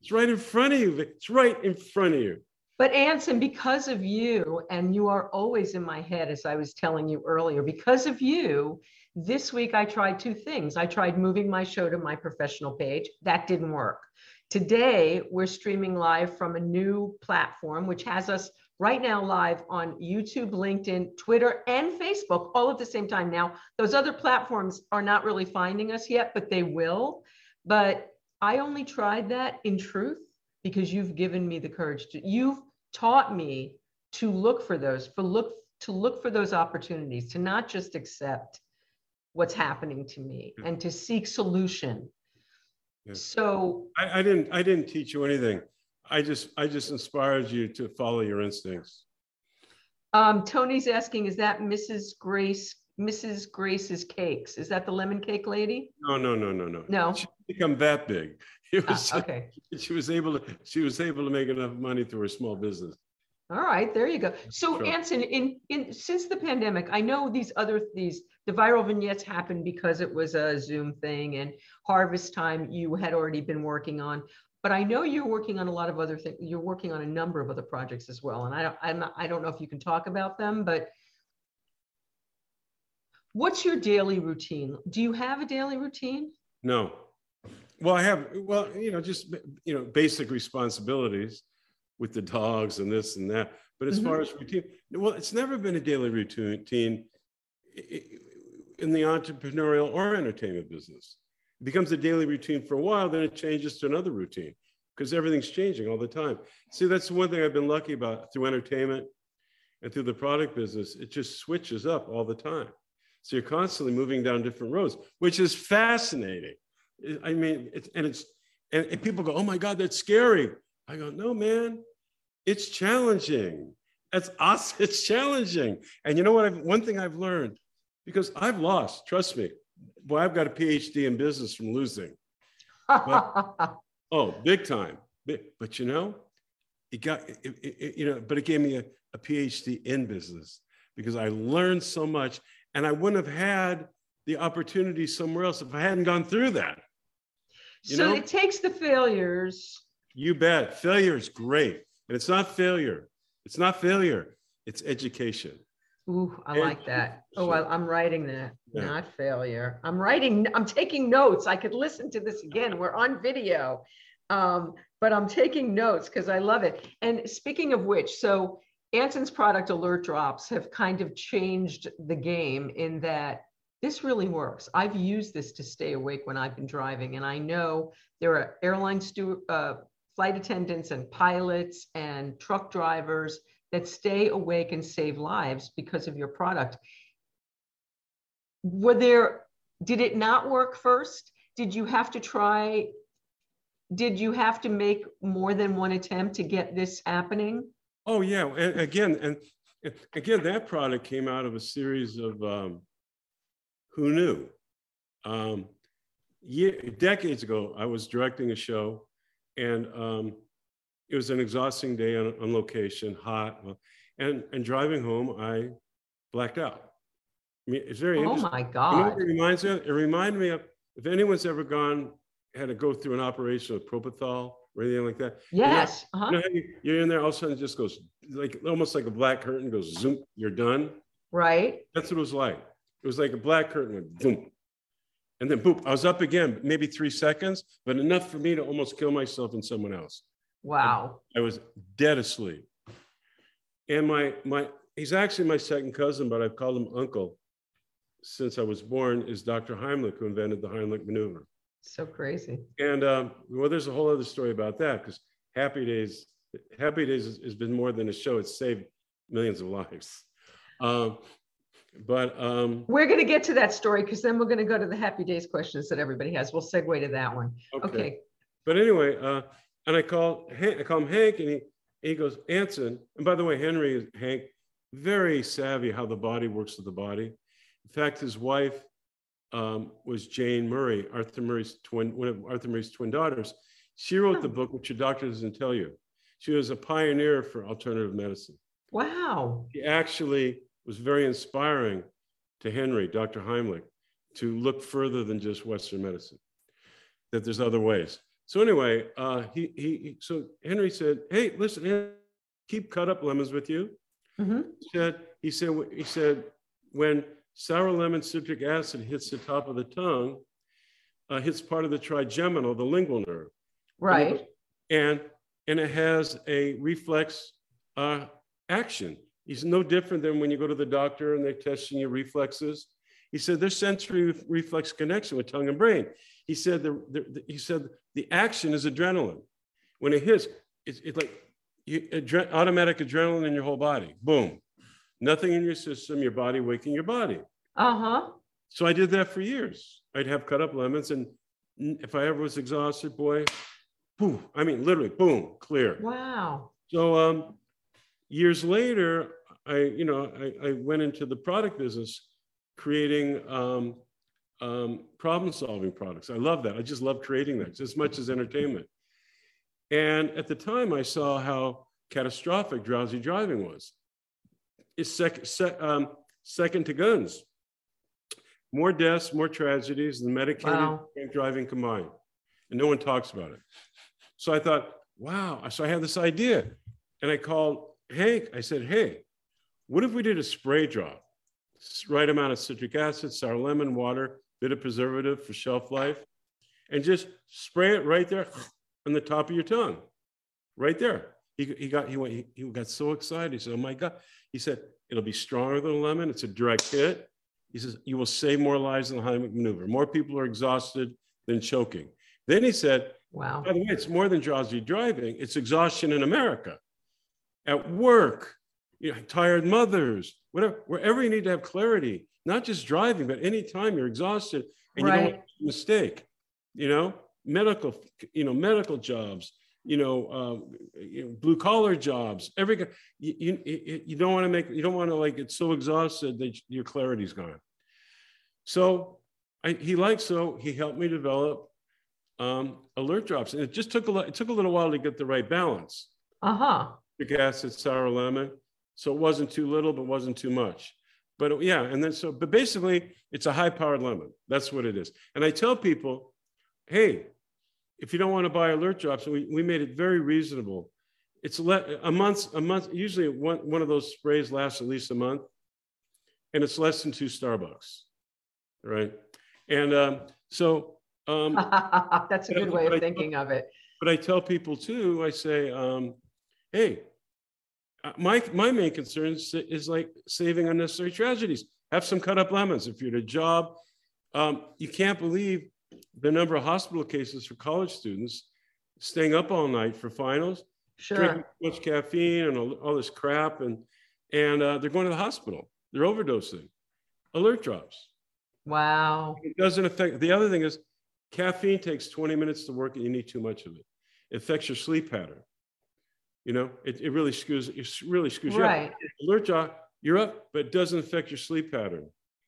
It's right in front of you. It's right in front of you. But Anson, because of you, and you are always in my head, as I was telling you earlier, because of you, this week I tried two things. I tried moving my show to my professional page. That didn't work. Today, we're streaming live from a new platform, which has us right now live on YouTube, LinkedIn, Twitter, and Facebook all at the same time. Now, those other platforms are not really finding us yet, but they will. But I only tried that in truth because you've given me the courage to, you've taught me to look for those, for look, to look for those opportunities, to not just accept what's happening to me and to seek solution. So, I, I didn't I didn't teach you anything. I just I just inspired you to follow your instincts. um, Tony's asking, is that Mrs. Grace, Mrs. Grace's cakes? Is that the lemon cake lady? No, no, no, no, no. No. She- become that big. It was, Ah, okay. she was able to, she was able to make enough money through her small business. All right, there you go. So Sure. Anson, in, in, since the pandemic, I know these other, these, the viral vignettes happened because it was a Zoom thing and Harvest Time you had already been working on. But I know you're working on a lot of other things. You're working on a number of other projects as well. And I don't, I'm not, I don't know if you can talk about them, but what's your daily routine? Do you have a daily routine? No. Well, I have, well, you know, just, you know, basic responsibilities with the dogs and this and that. But as far mm-hmm. as routine, well, it's never been a daily routine in the entrepreneurial or entertainment business. It becomes a daily routine for a while, then it changes to another routine because everything's changing all the time. See, that's the one thing I've been lucky about through entertainment and through the product business. It just switches up all the time. So you're constantly moving down different roads, which is fascinating. I mean, it's, and it's, and, and people go, oh my God, that's scary. I go, no, man, it's challenging. That's awesome. It's challenging. And you know what? I've, one thing I've learned, because I've lost, trust me. Boy, I've got a PhD in business from losing. Oh, big time. But, but you know, it got, it, it, it- you know, but it gave me a, a PhD in business because I learned so much and I wouldn't have had the opportunity somewhere else if I hadn't gone through that. You So know? it takes the failures. You bet. Failure is great. And it's not failure. It's not failure. It's education. Ooh, I like that. Oh, I, I'm writing that, Yeah. not failure. I'm writing, I'm taking notes. I could listen to this again. We're on video. Um, but I'm taking notes because I love it. And speaking of which, so Anson's product alert drops have kind of changed the game in that this really works. I've used this to stay awake when I've been driving, and I know there are airline stu- uh, flight attendants and pilots and truck drivers that stay awake and save lives because of your product. Were there, did it not work first? Did you have to try? Did you have to make more than one attempt to get this happening? Oh yeah, and again, and again, that product came out of a series of um, who knew. Um, year, decades ago, I was directing a show, and um, it was an exhausting day on, on location, hot, and and driving home, I blacked out. I mean, it's very Oh interesting. my You know God. it reminds me of? It reminded me of if anyone's ever gone had to go through an operation with propofol or anything like that. Yes. You uh-huh, know you, you're in there, all of a sudden it just goes like almost like a black curtain goes zoom, you're done. Right. That's what it was like. It was like a black curtain went boom. And then boop, I was up again, maybe three seconds, but enough for me to almost kill myself and someone else. Wow. I was dead asleep. And my my he's actually my second cousin, but I've called him uncle since I was born, is Dr. Heimlich, who invented the Heimlich maneuver. So crazy. And um, well, there's a whole other story about that because Happy Days, Happy Days has, has been more than a show. It's saved millions of lives. Um, but um, We're going to get to that story because then we're going to go to the happy days questions that everybody has. We'll segue to that one. okay. Okay. But anyway, uh, and I call Han- I call him Hank, and he he goes Anson. And by the way, Henry is Hank, very savvy how the body works with the body. In fact, his wife um, was Jane Murray, Arthur Murray's twin, one of Arthur Murray's twin daughters. She wrote the Oh. book, which your doctor doesn't tell you. She was a pioneer for alternative medicine. Wow. He actually was very inspiring to Henry, Dr. Heimlich, to look further than just Western medicine, that there's other ways. So anyway, uh, he, he, so Henry said, hey, listen, keep cut up lemons with you. Mhm. He said, he said, he said, when sour lemon citric acid hits the top of the tongue, uh, hits part of the trigeminal, the lingual nerve. Right. And, and it has a reflex uh, action. He's no different than when you go to the doctor and they're testing your reflexes. He said there's sensory reflex connection with tongue and brain. He said the, the, the- he said the action is adrenaline. When it hits, it's, it's like you, adre- automatic adrenaline in your whole body. Boom. Nothing in your system, your body waking your body. Uh huh. So I did that for years. I'd have cut up lemons, and if I ever was exhausted, boy, boom, I mean, literally, boom, clear. Wow. So um, years later, I, you know, I, I went into the product business, creating um, um, problem solving products. I love that. I just love creating that as much as entertainment. And at the time, I saw how catastrophic drowsy driving was. It's sec- sec- um, second to guns. More deaths, more tragedies than medicated Wow. driving combined. And no one talks about it. So I thought, wow. So I had this idea. And I called Hank. I said, hey, what if we did a spray drop? Right amount of citric acid, sour lemon, water, bit of preservative for shelf life, and just spray it right there on the top of your tongue, right there. He, he got he went he, he got so excited. He said, "Oh my god!" He said, "It'll be stronger than a lemon. It's a direct hit." He says, "You will save more lives than the Heimlich maneuver. More people are exhausted than choking." Then he said, Wow. by the way, it's more than drowsy driving. It's exhaustion in America, at work, you know, tired mothers, whatever, wherever you need to have clarity, not just driving, but anytime you're exhausted and you don't make a mistake, you know, medical, you know, medical jobs, you know, um, you know blue collar jobs, every, you, you, you don't want to make, you don't want to like get so exhausted that your clarity's gone. So I, he liked, so he helped me develop um, alert drops. And it just took a, it took a little while to get the right balance. Uh huh. Citric acid, sour lemon. So it wasn't too little, but wasn't too much. But it- yeah, and then so, but basically it's a high powered lemon. That's what it is. And I tell people, hey, if you don't want to buy alert drops, we, we made it very reasonable. It's le- a month, a month, usually one, one of those sprays lasts at least a month. And it's less than two Starbucks. Right. And um, so um, That's a good way of thinking of it. but I tell people too, I say, um, hey, my, my main concern is, is like saving unnecessary tragedies. Have some cut up lemons. If you're at a job, um, you can't believe the number of hospital cases for college students staying up all night for finals, drinking Sure. too much caffeine and all, all this crap, and and uh, they're going to the hospital. They're overdosing. Alert drops. Wow. It doesn't affect. The other thing is, caffeine takes 20 minutes to work, and you need too much of it. It affects your sleep pattern. You know, it, it really screws. It really screws you up. Right. Alert drop, you're up, but it doesn't affect your sleep pattern.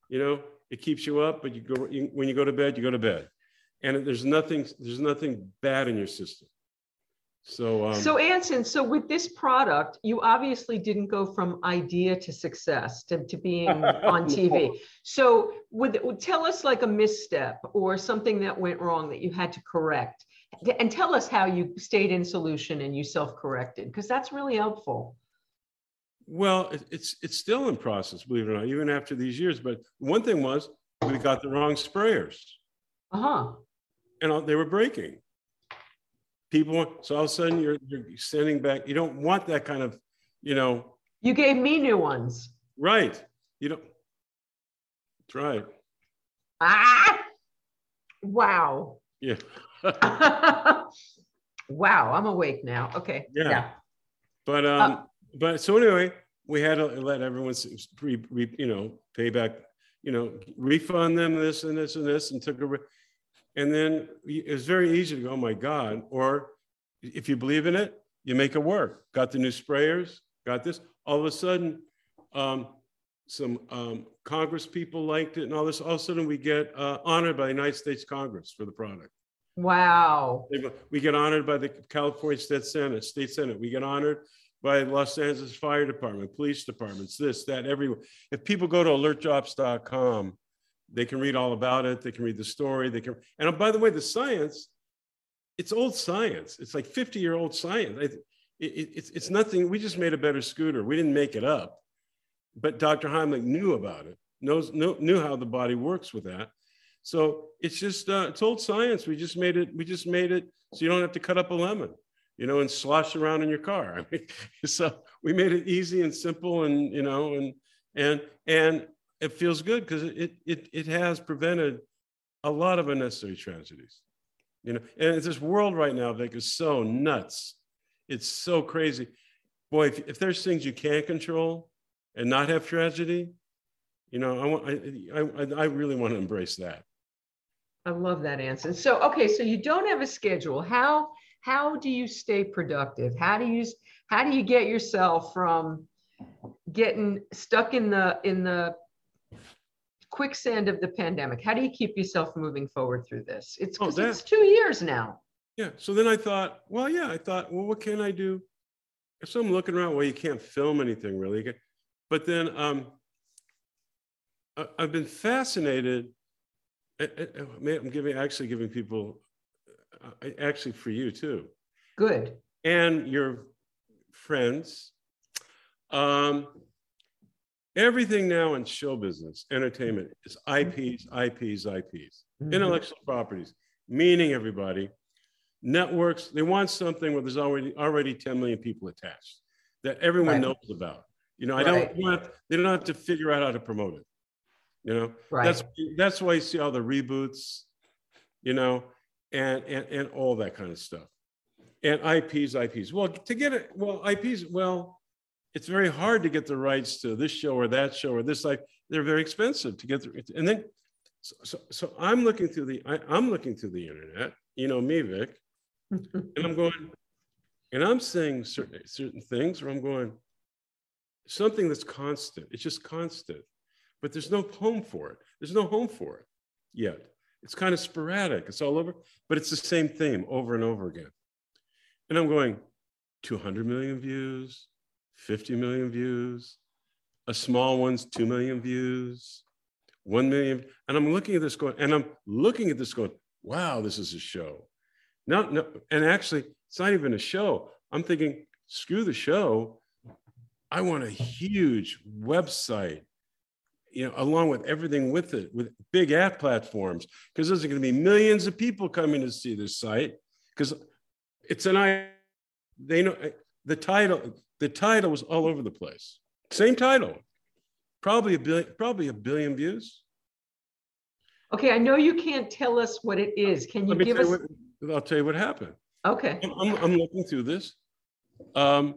You know, it keeps you up, but you go you, when you go to bed, you go to bed, and there's nothing. There's nothing bad in your system. So, um, So Anson, so with this product, you obviously didn't go from idea to success to, to being on TV. So would, would tell us like a misstep or something that went wrong that you had to correct. And tell us how you stayed in solution and you self-corrected, because that's really helpful. Well, it, it's it's still in process, believe it or not, even after these years. But one thing was we got the wrong sprayers. Uh-huh. and all- they were breaking. People, so all of a sudden you're, you're sending back, you don't want that kind of, you know, You gave me new ones. right. You don't, that's right. Ah! Wow. Yeah. Wow, I'm awake now. Okay. Yeah. But, um, but so anyway, we had to let everyone, re, re, you know, pay back, you know, refund them this and this and this and took a, re- and then it was very easy to go, oh my God. Or if you believe in it, you make it work. Got the new sprayers, got this. All of a sudden, um, some um, Congress people liked it, and all this. All of a sudden, we get uh, honored by the United States Congress for the product. Wow. We get honored by the California State Senate, State Senate. We get honored by Los Angeles Fire Department, police departments, this, that, everywhere. If people go to alertdrops.com, they can read all about it. They can read the story. They can, and oh, by the way, the science, it's old science. It's like 50 year old science. It, it, it's, it's nothing. We just made a better scooter. We didn't make it up. But Dr. Heimlich knew about it, knows, knew, knew how the body works with that. So it's just, uh, it's old science. We just made it, we just made it so you don't have to cut up a lemon, you know, and slosh around in your car. I mean, so we made it easy and simple and, you know, and, and, and it feels good because it, it, it has prevented a lot of unnecessary tragedies, you know, and it's this world right now that is so nuts. It's so crazy. Boy, if, if there's things you can't control and not have tragedy, you know, I want, I, I, I really want to embrace that. I love that answer. So, okay, so you don't have a schedule. How how do you stay productive? How do you how do you get yourself from getting stuck in the in the quicksand of the pandemic? How do you keep yourself moving forward through this? It's Oh, that- it's two years now. Yeah. So then I thought, well, yeah, I thought, well, what can I do? So I'm looking around. Well, you can't film anything really. But then um, I've been fascinated. I, I- I'm giving actually giving people, actually for you too, Good. and your friends. Um, everything now in show business, entertainment is IPs, IPs, IPs Mhm. intellectual properties, meaning everybody, networks, they want something where there's already already 10 million people attached that everyone Right. knows about. You know, I don't want they don't have to figure out how to promote it. You know, Right. that's that's why you see all the reboots, you know, and and and all that kind of stuff. And IPs, IPs. Well, to get it, well, IPs, well, it's very hard to get the rights to this show or that show or this like they're very expensive to get the and then so, so, so I'm looking through the I, I'm looking through the internet, you know me, Vic, and I'm going, and I'm saying certain certain things where I'm going, something that's constant. It's just constant, but there's no home for it. There's no home for it yet. It's kind of sporadic. It's all over, but it's the same theme over and over again. And I'm going, 200 million views, 50 million views, a small one's 2 million views, 1 million. And I'm looking at this going, and I'm looking at this going, wow, this is a show. No, no, and actually, it's not even a show. I'm thinking, screw the show. I want a huge website, you know, along with everything with it, with big app platforms, because there's going to be millions of people coming to see this site. Because it's an I, they know the title. The title was all over the place. Same title, probably a billion, probably a billion views. Okay, I know you can't tell us what it is. Can you give us? what, I'll tell you what happened. Okay, I'm, I'm, I'm looking through this. Um,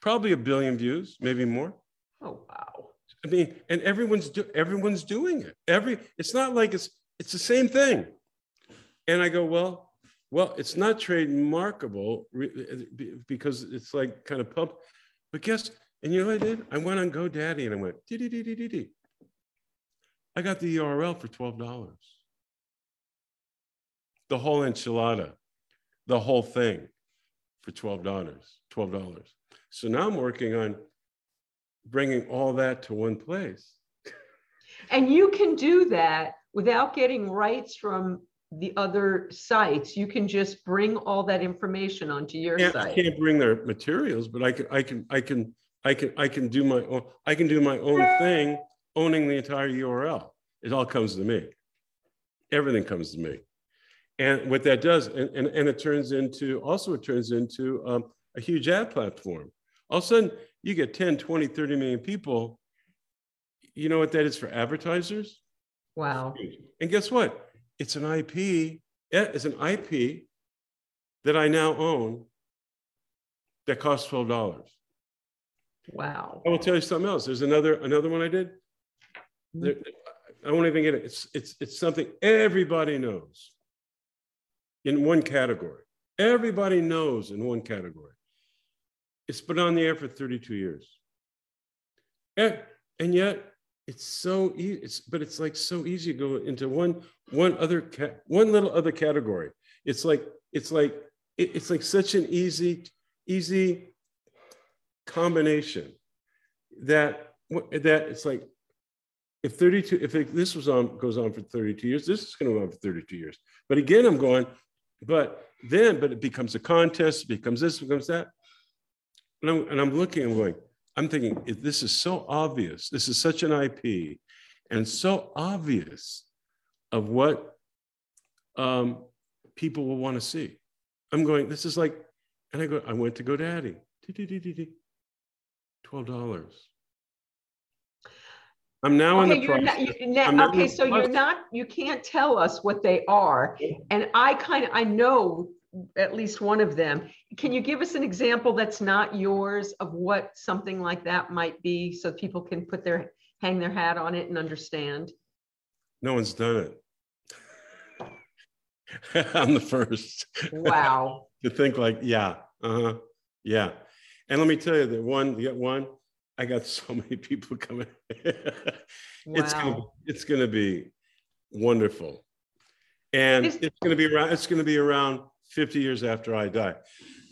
probably a billion views, maybe more. oh, wow. I mean, and everyone's do, everyone's doing it. Every it's not like it's it's the same thing. And I go, well, well, it's not trademarkable because it's like kind of pub. But guess, and you know what I did? I went on GoDaddy and I went, dee dee dee dee dee. I got the URL for twelve dollars. The whole enchilada, the whole thing, for twelve dollars. Twelve dollars. So now I'm working on bringing all that to one place. And you can do that without getting rights from the other sites. You can just bring all that information onto your Can't- I can't bring their materials, but I can, I can, I can, I can, I can do my own, I can do my own thing, owning the entire URL. It all comes to me. Everything comes to me. And what that does, and, and, and it turns into, also it turns into um, a huge ad platform. All of a sudden, you get 10, 20, 30 million people. You know what that is for advertisers? Wow. And guess what? It's an IP. It's an IP that I now own that costs twelve dollars. Wow. I will tell you something else. There's another another one I did. Hmm. There, I won't even get it. It's it's it's something everybody knows in one category. Everybody knows in one category. It's been on the air for 32 years. And, and yet it's so easy, it's, but it's like so easy to go into one, one other, ca- one little other category. It's like, it's like, it- it's like such an easy, easy combination that, that it's like, if 32, if it, this was on, goes on for 32 years, this is going to go on for 32 years. But again, I'm going, but then, but it becomes a contest, it becomes this, becomes that. And I'm, and I'm looking, I'm going, I'm thinking, this is so obvious, this is such an IP, and so obvious of what um, people will want to see. I'm going, this is like, and I go, I went to GoDaddy, twelve dollars. I'm now in the you're not, process. you, now- I'm not okay, so you're not, you can't tell us what they are. And I kind of, I know at least one of them. Can you give us an example that's not yours of what something like that might be so people can put their, hang their hat on it and understand? No one's done it. I'm the first. Wow. to think like, yeah, uh-huh, yeah. And let me tell you that one, you get one, I got so many people coming. It's gonna, it's gonna be wonderful. And Is- it's gonna be around, it's gonna be around 50 years after I die.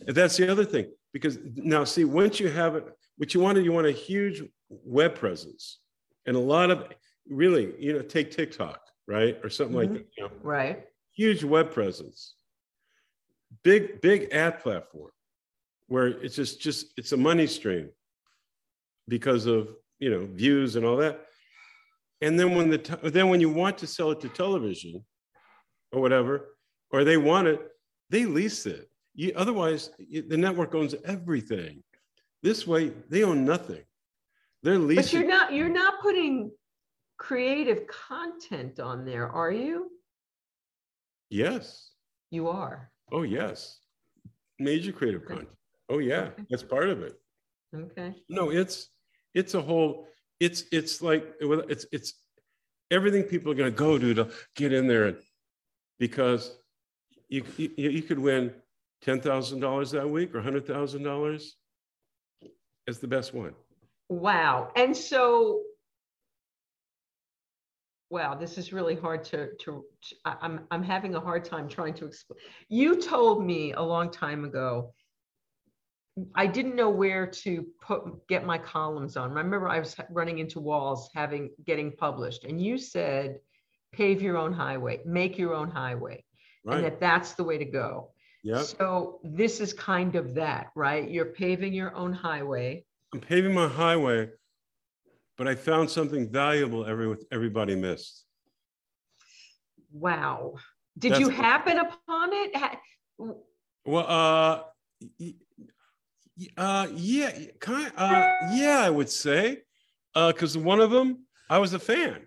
That's the other thing, because now see, once you have it, what you wanted, you want a huge web presence. And a lot of, really, you know, take TikTok, right? Or something like Mhm. that, you know, Right. huge web presence. Big, big ad platform where it's just, just, it's a money stream because of, you know, views and all that. And then when the, te- then when you want to sell it to television or whatever, or they want it, they lease it. You, otherwise, you- the network owns everything. This way, they own nothing. They're But you're not, you're not putting creative content on there, are you? Yes. You are. Oh, yes. Major creative Okay. content. Oh, yeah. Okay. That's part of it. Okay. No, it's it's a whole. It's it's like it's it's everything people are going to go to to get in there, because you you, you could win ten thousand dollars that week or hundred thousand dollars as the best one. Wow. And so, wow, this is really hard to, to, to- I'm, I'm having a hard time trying to explain. You told me a long time ago, I didn't know where to put, get my columns on. I Remember, I was running into walls having, getting published, and you said, pave your own highway, make your own highway, and that that's the way to go. Yeah. So this is kind of that, right? You're paving your own highway. I'm paving my highway, but I found something valuable every everybody missed. Wow. Did you That's- happen upon it? Well, uh, uh, yeah, kind, uh, yeah, I would say, uh, because one of them, I was a fan.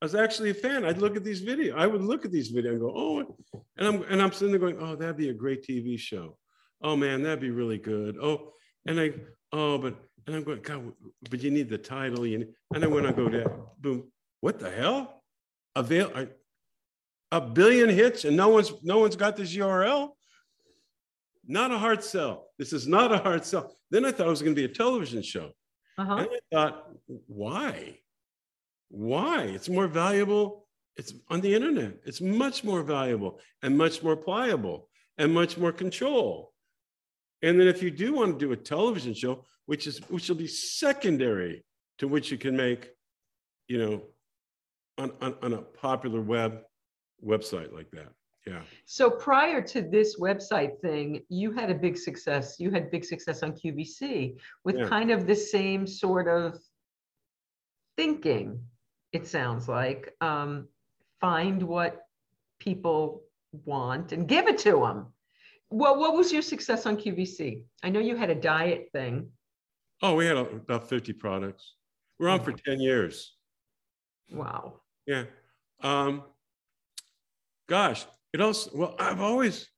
I was actually a fan. I'd look at these videos. I would look at these videos and go, oh, and I'm and I'm sitting there going, oh, that'd be a great TV show. Oh man, that'd be really good. Oh, and I, oh, but and I'm going, God, but you need the title. You need, and then when I go down, boom, what the hell? Avail I, a billion hits and no one's no one's got this URL. Not a hard sell. This is not a hard sell. Then I thought it was going to be a television show. Uh-huh. And I thought, why? Why? It's more valuable. It's on the internet. It's much more valuable and much more pliable and much more control. And then if you do want to do a television show, which is which will be secondary to which you can make, you know, on, on, on a popular web website like that. Yeah. So prior to this website thing, you had a big success. You had big success on QVC with Yeah. kind of the same sort of thinking, it sounds like. Um, find what people want and give it to them. Well, what was your success on QVC? I know you had a diet thing. Oh, we had about 50 products. We're on for 10 years. Wow. Yeah. Um, gosh, it also, well, I've always,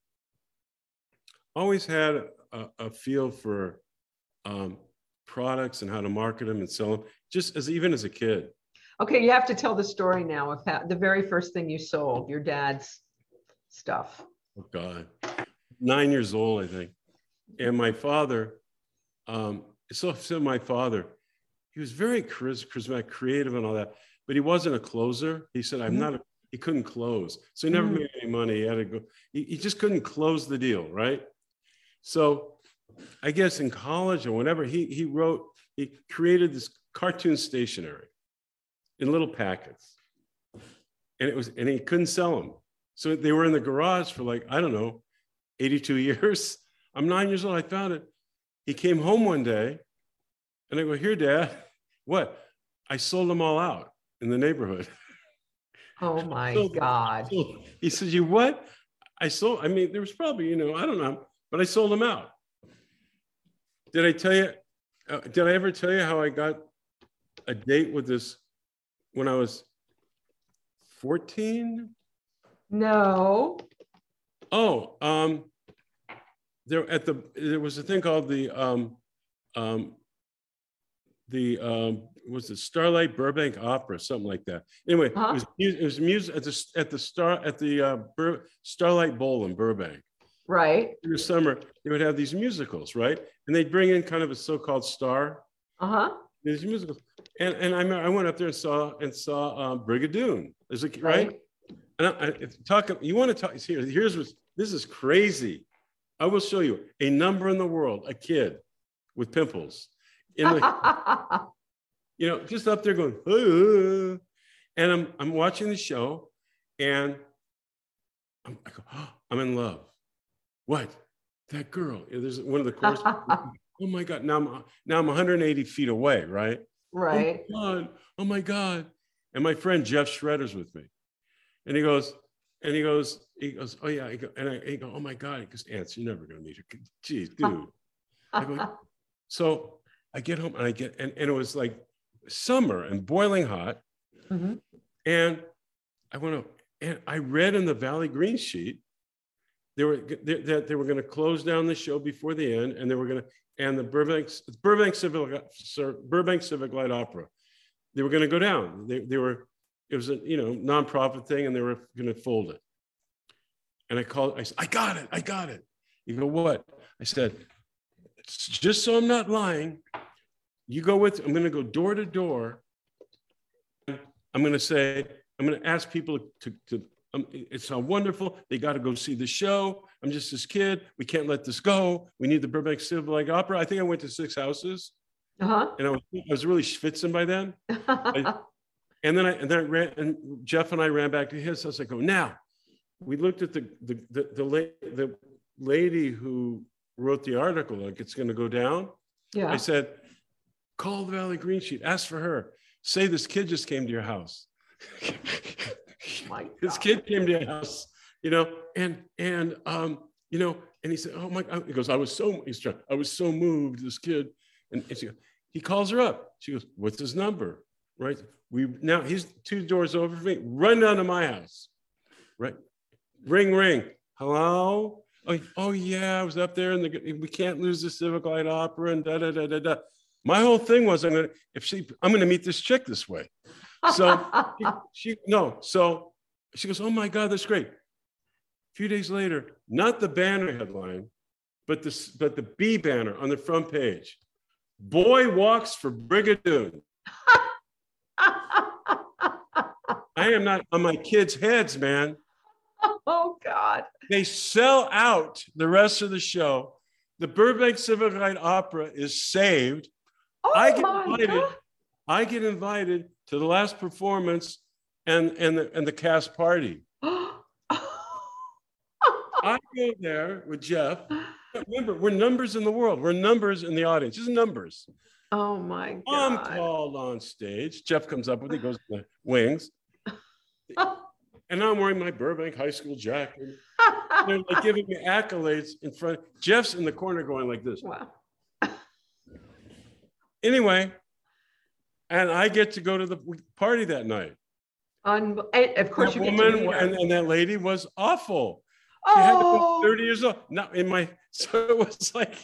always had a, a feel for um, products and how to market them and sell them, just as even as a kid. Okay, you have to tell the story now of how the very first thing you sold, your dad's stuff. Oh, God. Nine years old, I think. And my father, um, so, so my father, he was very charis- charismatic, creative, and all that, but he wasn't a closer. He said, I'm Mhm. not, a, he couldn't close. So he never Mm. made any money. He had to go, he, he just couldn't close the deal, right? So I guess in college or whenever, he, he wrote, he created this cartoon stationery in little packets. And it was, and he couldn't sell them. So they were in the garage for like, I don't know, 82 years. I'm nine years old. I found it. He came home one day and I go, Here, dad, what? I sold them all out in the neighborhood. Oh my So- God. So he said, You what? I sold, I mean, there was probably, you know, I don't know, but I sold them out. Did I tell you, uh, did I ever tell you how I got a date with this when I was 14? No. Oh, um, there at the there was a thing called the um, um, the um, was it Starlight Burbank Opera, something like that. Anyway, it Uh-huh. was it was music at the at the star at the uh, Bur- Starlight Bowl in Burbank. Right. In the summer, they would have these musicals, right? And they'd bring in kind of a so-called star, Uh-huh. These musicals. And, and I, I went up there and saw and saw um, Brigadoon. Is it right? Right. And I, I, talk. You want to talk? Here, here's what. This is crazy. I will show you a number in the world. A kid with pimples, in the, you know, just up there going, and I'm I'm watching the show, and I'm, I go, "Oh, I'm in love. What? That girl? There's one of the chorus. oh my god! Now I'm now I'm 180 feet away, right? Right. Oh my god! Oh my god! And my friend Jeff Shredder's with me, and he goes, and he goes, he goes, oh yeah, he go, and I he go, oh my god, he goes, Ants, you're never gonna meet her. Geez, dude. I go, so I get home and I get, and, and it was like summer and boiling hot, Mhm. and I went up and I read in the Valley Green sheet they were they- that they were going to close down the show before the end, and they were going to and the Burbank Burbank Civic Burbank Civic Light Opera, they were going to go down. They they were it was a you know nonprofit thing, and they were going to fold it. And I called. I said, I got it. I got it. You go what? I said, just so I'm not lying, you go with. I'm going to go door to door. I'm going to say, I'm going to ask people to, to um, it's so wonderful. They got to go see the show. I'm just this kid. We can't let this go. We need the Burbank Civic Light Opera. I think I went to six houses Uh-huh. and I was, I was really schwitzing by then. And then I, and then I ran, and Jeff and I ran back to his house. I go, now, we looked at the, the, the, the, la- the lady who wrote the article, like it's going to go down. Yeah. I said, call the Valley Green Sheet, ask for her. Say this kid just came to your house. My This kid came to your house, you know, and and um, you know, and he said, "Oh my!" God. He goes, "I was so he's trying, I was so moved." This kid, and, and she, goes- he calls her up. She goes, "What's his number?" Right? We now he's two doors over from me. Run down to my house. Right? Ring, ring. Hello. Oh, oh yeah, I was up there, and the, we can't lose the Civic Light Opera, and da da da da da. My whole thing was, I'm gonna if she, I'm gonna meet this chick this way. So she, she no so she goes oh my god that's great a few days later not the banner headline but this but the b banner on the front page boy walks for brigadoon i am not on my kids heads man oh God. they sell out the rest of the show the burbank civic opera is saved Oh I get my invited. God. i get invited to the last performance and and the, and the cast party I go there with Jeff. Remember, we're numbers in the world. We're numbers in the audience. Just numbers. oh my god. I'm called on stage. Jeff comes up with it, goes to the wings. And I'm wearing my Burbank High School jacket. They're like giving me accolades in front. Jeff's in the corner going like this. wow. Anyway, and I get to go to the party that night. Un- and eh, of course That you get to woman and, and that lady was awful. She had to be oh, 30 years old. Not in my so it was like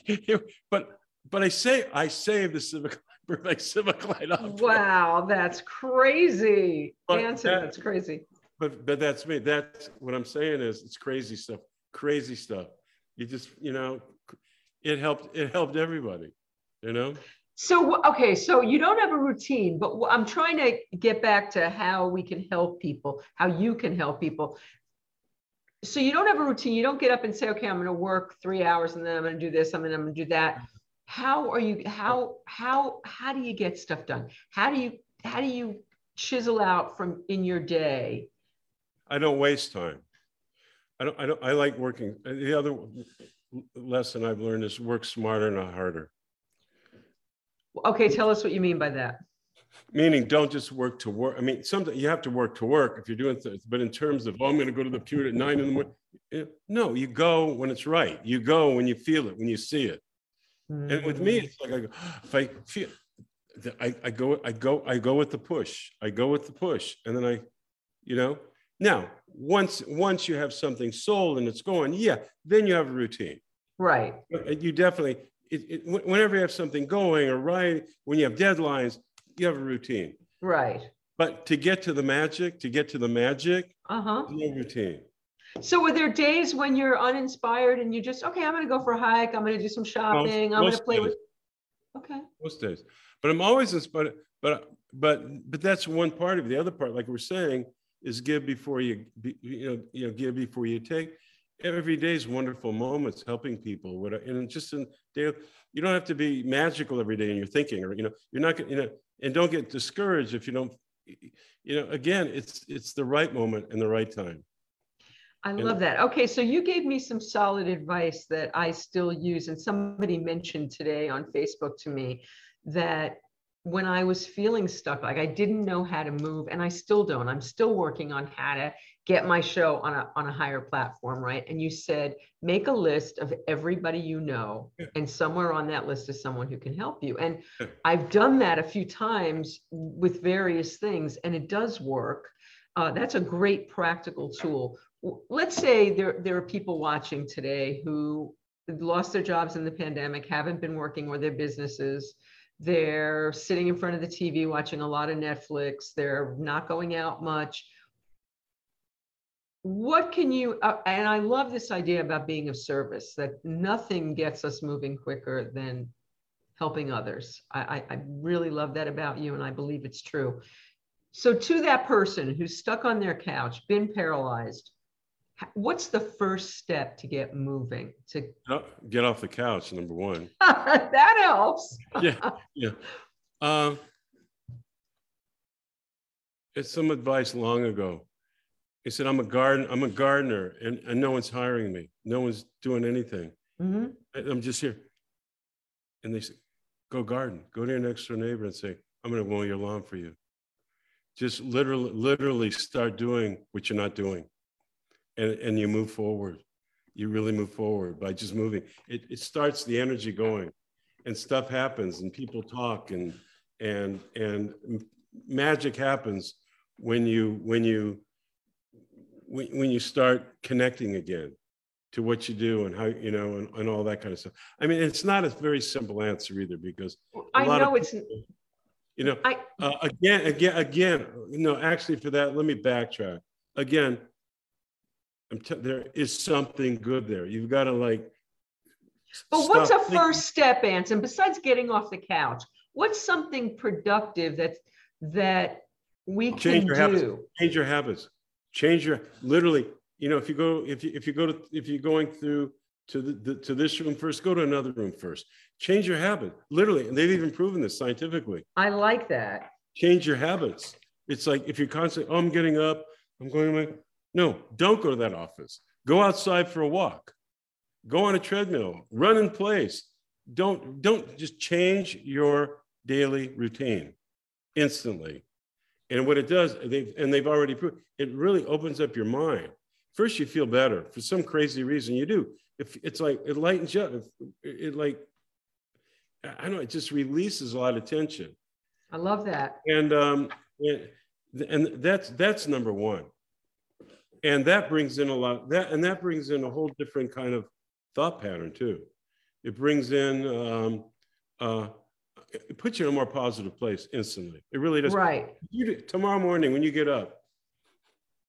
but but I say I saved the civic Burbank civic light up. wow, that's crazy. But Anson, that- that's crazy. But but that's me. That's what I'm saying is it's crazy stuff. Crazy stuff. You just, you know, it helped it helped everybody, you know? So, okay, so you don't have a routine, but I'm trying to get back to how we can help people, how you can help people. So you don't have a routine. You don't get up and say, okay, I'm going to work three hours and then I'm going to do this, I'm going to do that. How are you, how, how, how do you get stuff done? How do you, how do you chisel out from in your day? I don't waste time. I don't I don't I like working. The other lesson I've learned is work smarter, not harder. Okay, tell us what you mean by that. meaning don't just work to work. I mean, something you have to work to work if you're doing things, but in terms of, oh, I'm going to go to the computer at nine in the morning. eh, No, you go when it's right. You go when you feel it, when you see it. And with me, it's like I go, if I feel, I, I go, I go, I go with the push. I go with the push, and then I, you know. Now, once once you have something sold and it's going, yeah, then you have a routine. right, You definitely, it, it, whenever you have something going or right, when you have deadlines, you have a routine. right. But to get to the magic, to get to the magic, Uh-huh. no routine. So are there days when you're uninspired and you just, okay, I'm gonna go for a hike, I'm gonna do some shopping, I'm gonna play days. with. Okay, Most days. but I'm always inspired. But but but that's one part of it. The other part, like we're saying, is give before you you know you know give before you take. Every day is wonderful moments helping people. What and just in day, you don't have to be magical every day in your thinking, or you know you're not you know and don't get discouraged if you don't. You know, again, it's it's the right moment and the right time. I love that. Okay, so you gave me some solid advice that I still use, and somebody mentioned today on Facebook to me that when I was feeling stuck, like I didn't know how to move, and I still don't. I'm still working on how to get my show on a on a higher platform, right? And you said make a list of everybody you know, and somewhere on that list is someone who can help you. And. I've done that a few times with various things, and it does work. Uh, that's a great practical tool let's say there, there are people watching today who lost their jobs in the pandemic, haven't been working or their businesses. They're sitting in front of the TV watching a lot of Netflix. They're not going out much. What can you, uh, and I love this idea about being of service, that nothing gets us moving quicker than helping others. I, I, I really love that about you, and I believe it's true. So, to that person who's stuck on their couch, been paralyzed, what's the first step to get moving to get off the couch number one that helps yeah yeah um, it's some advice long ago he said i'm a garden i'm a gardener and, and no one's hiring me. No one's doing anything. Mm-hmm. i'm just here. And they said go garden. Go to your next door neighbor and say i'm going to mow your lawn for you just literally literally start doing what you're not doing. And, and you move forward. You really move forward by just moving. It, it starts the energy going. And stuff happens and people talk and and and magic happens when you when you when, when you start connecting again to what you do and how you know and, and all that kind of stuff i mean it's not a very simple answer either because i know people, it's you know I, uh, again again again you know actually for that let me backtrack again t- there is something good there. You've got to like. But what's a thinking. first step, Anson? Besides getting off the couch, what's something productive that that we change can your do? Habits. Change your habits. Change your literally. You know, if you go if you if you go to if you're going through to the, the, to this room first, go to another room first. Change your habit. Literally, and they've even proven this scientifically. I like that. Change your habits. It's like if you're constantly, oh, I'm getting up, I'm going, no, don't go to that office. Go outside for a walk. Go on a treadmill. Run in place. Don't don't just change your daily routine instantly. And what it does, they've and they've already proved it really opens up your mind. First, you feel better for some crazy reason. You do. If it's like it lightens you up, it, it like I don't know, it just releases a lot of tension. I love that. And um, and, and that's that's number one and that brings in a lot that and that brings in a whole different kind of thought pattern too it brings in um, uh, it puts you in a more positive place instantly. It really does. Right. You, tomorrow morning when you get up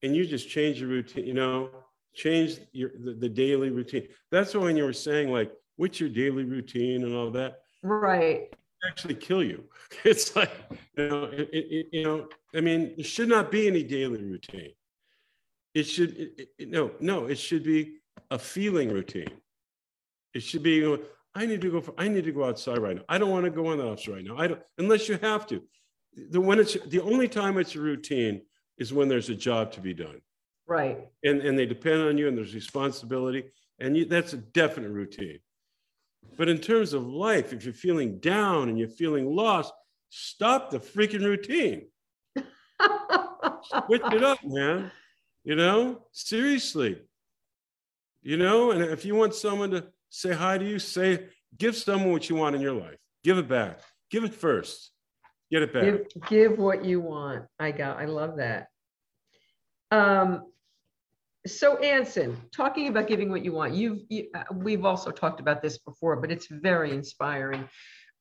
and you just change your routine you know change your the, the daily routine. That's why when you were saying like what's your daily routine and all that right. actually kill you. It's like you know it, it, you know i mean there should not be any daily routine. It should, it, no, no, it should be a feeling routine. It should be, I need to go for, I need to go outside right now. I don't want to go in the office right now. I don't, unless you have to. The when it's the only time it's a routine is when there's a job to be done. Right. And and they depend on you and there's responsibility and you, that's a definite routine. But in terms of life, if you're feeling down and you're feeling lost, stop the freaking routine. Switch it up, man. You know, seriously. You know, and if you want someone to say hi to you, say, give someone what you want in your life. Give it back. Give it first. Get it back. Give, give what you want. I got, I love that. Um, so Anson, talking about giving what you want, you've, you, uh, we've also talked about this before, but it's very inspiring.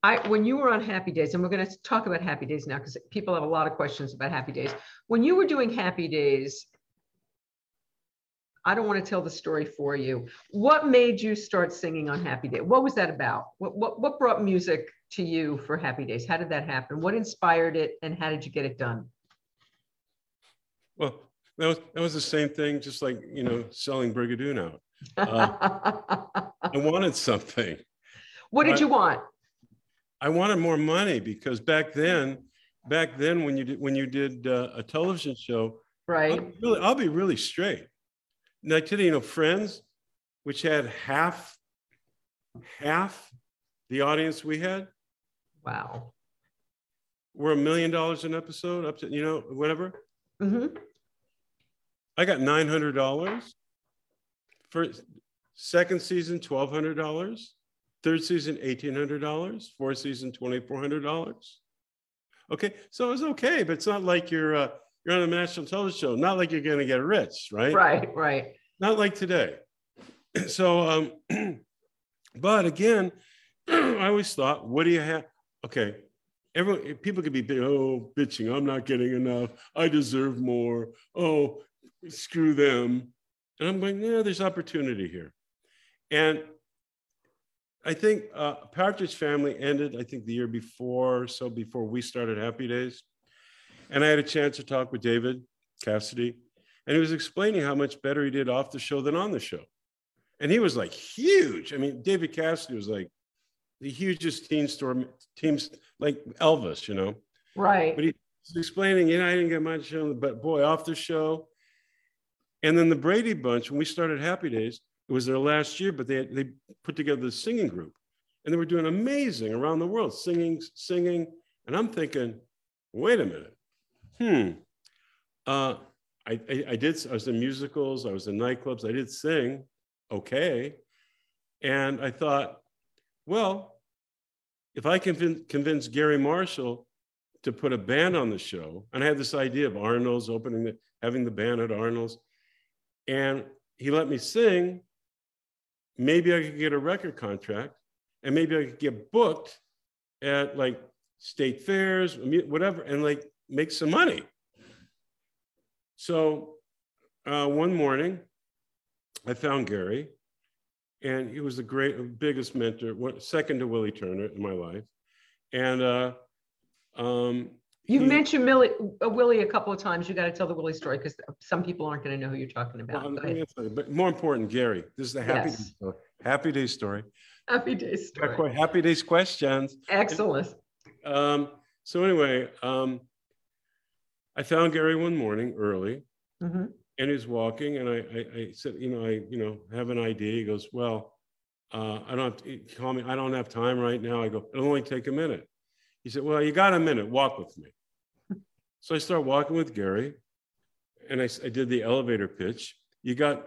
I, when you were on Happy Days, and we're going to talk about Happy Days now because people have a lot of questions about Happy Days. When you were doing Happy Days, I don't want to tell the story for you. What made you start singing on Happy Day? What was that about? What what, what brought music to you for Happy Days? How did that happen? What inspired it and how did you get it done? Well, that was that was the same thing, just like you know, selling Brigadoon out. Uh, I wanted something. what did you want? I wanted more money because back then, back then when you did when you did uh, a television show, Right. I'll be really, I'll be really straight. And I tell you, you know, Friends, which had half, half the audience we had, Wow. We're a million dollars an episode, up to you know whatever. Mm-hmm. I got nine hundred dollars. For second season, twelve hundred dollars. Third season, eighteen hundred dollars. Fourth season, twenty four hundred dollars. Okay, so it was okay, but it's not like you're uh, you're on a national television show. Not like you're going to get rich, right? Right, right. Not like today. So, um, but again, I always thought, what do you have? Okay, everyone, people could be oh bitching. I'm not getting enough. I deserve more. Oh, screw them. And I'm going, yeah, there's opportunity here. And I think uh, Partridge Family ended, I think, the year before, so before we started Happy Days. And I had a chance to talk with David Cassidy, and he was explaining how much better he did off the show than on the show. And he was like huge. I mean, David Cassidy was like the hugest teen storm teams, like Elvis, you know. Right. But he was explaining, you know, I didn't get much on, but boy, off the show. And then the Brady Bunch, when we started Happy Days, it was their last year, but they they put together the singing group, and they were doing amazing around the world, singing, singing. And I'm thinking, wait a minute, hmm. Uh, I, I, I did. I was in musicals. I was in nightclubs. I did sing, okay. And I thought, well, if I can convince Garry Marshall to put a band on the show, and I had this idea of Arnold's opening the, having the band at Arnold's, and he let me sing. Maybe I could get a record contract, and maybe I could get booked at like state fairs, whatever, and like make some money. So uh, one morning, I found Garry, and he was the great, biggest mentor, what, second to Willie Turner in my life. And uh, um, You he- mentioned Millie, uh, Willie a couple of times. You got to tell the Willie story because some people aren't going to know who you're talking about. well, but more important, Garry. This is the happy Yes. day story. Happy day story. Happy days story. happy days questions. Excellent. Um, so anyway, um, I found Garry one morning early, Mhm. and he's walking, and I, I, I said, you know, I, you know, have an idea. He goes, well, uh, I don't have to, call me. I don't have time right now. I go, it'll only take a minute. He said, well, you got a minute. Walk with me. so I start walking with Garry, and I did the elevator pitch. You got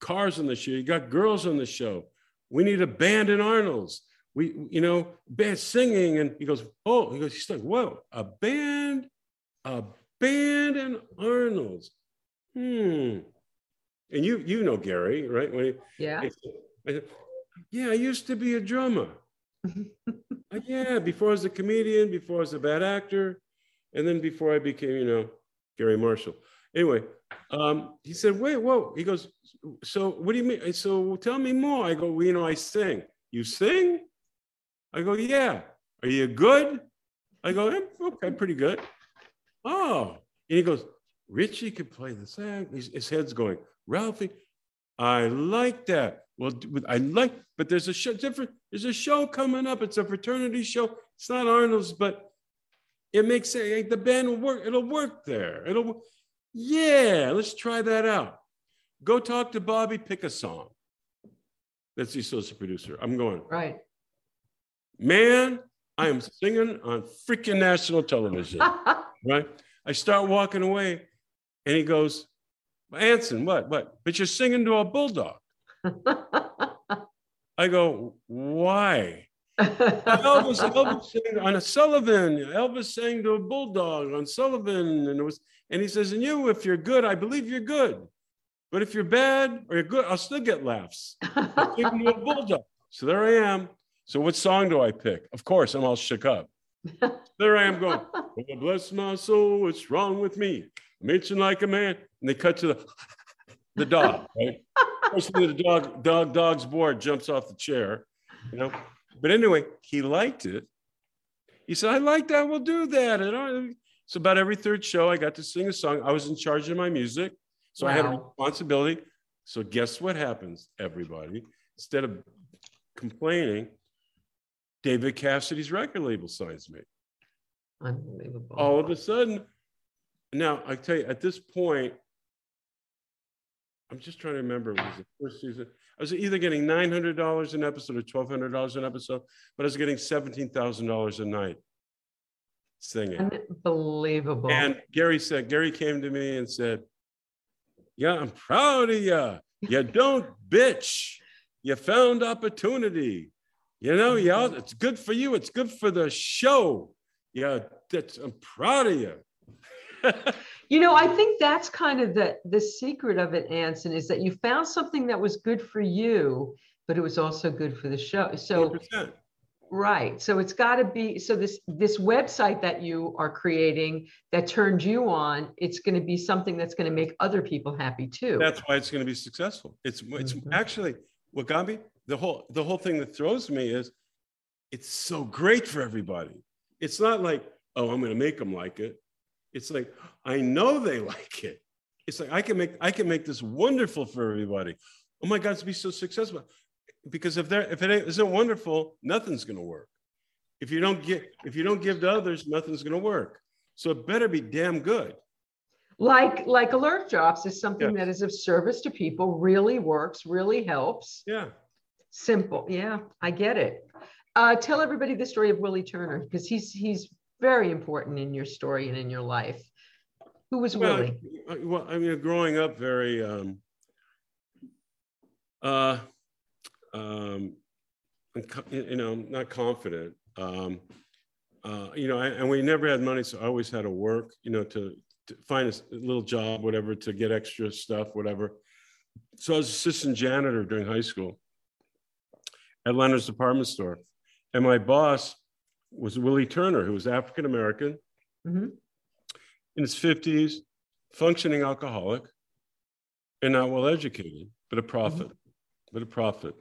cars on the show. You got girls on the show. We need a band in Arnold's. We, you know, band singing. And he goes, oh, he goes, he's like, whoa, a band, a band in Arnold's. Hmm. And you, you know Garry, right? When he, Yeah. I said, I said, yeah, I used to be a drummer. Uh, yeah, before I was a comedian, before I was a bad actor, and then before I became, you know, Garry Marshall. Anyway, um, he said, wait, whoa. He goes, so what do you mean? So tell me more. I go, well, you know, I sing. You sing? I go, yeah. Are you good? I go, "Yeah, okay, pretty good. Oh. And he goes, Richie could play the sax. His, his head's going, Ralphie, I like that. Well, I like, but there's a show different. There's a show coming up. It's a fraternity show. It's not Arnold's, but it makes sense. The band will work. It'll work there. It'll. Yeah, let's try that out. Go talk to Bobby. Pick a song. That's the associate producer. I'm going. Right. Man, I am singing on freaking national television right? I start walking away, and he goes, Anson, what, what? But you're singing to a bulldog. I go, why? Elvis, Elvis sang on a Sullivan. Elvis sang to a bulldog on Sullivan, and it was, and he says, and you, if you're good, I believe you're good. But if you're bad or you're good, I'll still get laughs. I'm singing to a bulldog. So there I am. So what song do I pick? Of course, I'm all shook up. There I am going, oh, bless my soul, what's wrong with me? I'm itching like a man. And they cut to the, the dog, right? First thing the dog, dog, dog's bored jumps off the chair, you know. But anyway, he liked it. he said, I like that. We'll do that. And so about every third show, I got to sing a song. I was in charge of my music. So wow. I had a responsibility. So guess what happens, everybody? Instead of complaining, David Cassidy's record label signs me. Unbelievable. All of a sudden, now I tell you, at this point, I'm just trying to remember. It was the first season. I was either getting $900 an episode or $1,200 an episode, but I was getting $17,000 a night singing. Unbelievable. And Garry said, Garry came to me and said, Yeah, I'm proud of you. You don't bitch. You found opportunity. You know, yeah, it's good for you. It's good for the show. Yeah, that's, I'm proud of you. you know, I think that's kind of the the secret of it, Anson, is that you found something that was good for you, but it was also good for the show. So 100%. right. So it's got to be so this this website that you are creating that turned you on, it's going to be something that's going to make other people happy too. That's why it's going to be successful. It's it's mm-hmm. actually me the whole the whole thing that throws me is it's so great for everybody. It's not like, oh, I'm going to make them like it. It's like, I know they like it. It's like I can make I can make this wonderful for everybody. Oh my God, to be so successful. Because if there if it isn't wonderful, nothing's gonna work. If you don't get if you don't give to others, nothing's gonna work. So it better be damn good. Like like alert drops is something that is of service to people, really works, really helps. Yeah. Simple. Yeah, I get it. Uh, tell everybody the story of Willie Turner because he's he's very important in your story and in your life. Who was well, Willie? Well, I mean, growing up very, um, uh, um, you know, not confident. Um, uh, you know, I, and we never had money, so I always had to work, you know, to, to find a little job, whatever, to get extra stuff, whatever. So I was assistant janitor during high school at Leonard's department store. And my boss was Willie Turner, who was African American, mm-hmm. in his 50s, functioning alcoholic, and not well educated, but a prophet, mm-hmm. but a prophet.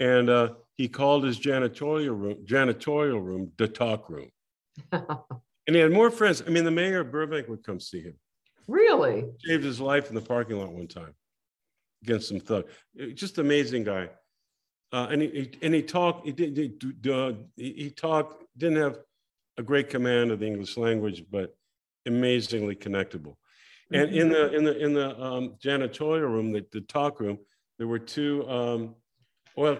And uh, he called his janitorial room, janitorial room, the talk room. and he had more friends. I mean, the mayor of Burbank would come see him. Really? Saved his life in the parking lot one time against some thug. Just amazing guy. Uh, and he, and he talked. He did. He, he talked. Didn't have a great command of the English language, but amazingly connectable. And in the in the in the um, janitorial room, the, the talk room, there were two um, oil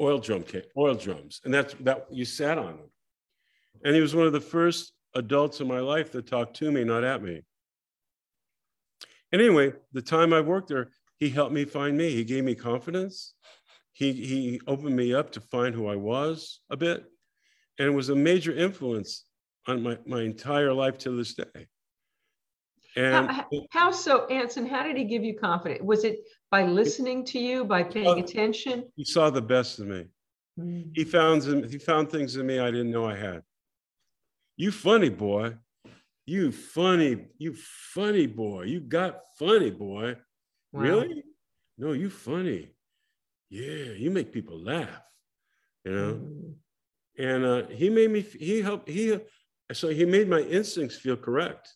oil drum oil drums, and that's that you sat on them. And he was one of the first adults in my life that talked to me, not at me. And anyway, the time I worked there, he helped me find me. He gave me confidence he, he opened me up to find who I was a bit and was a major influence on my, my entire life to this day. And how, how, so, Anson? How did he give you confidence? Was it by listening to you, by paying attention? He saw the best in me. Mm. He found he found things in me I didn't know I had. You funny boy, you funny, you funny boy. You got funny boy. Wow. Really? No, you funny yeah, you make people laugh, you know. Mm. And uh, he made me. He helped. He so he made my instincts feel correct.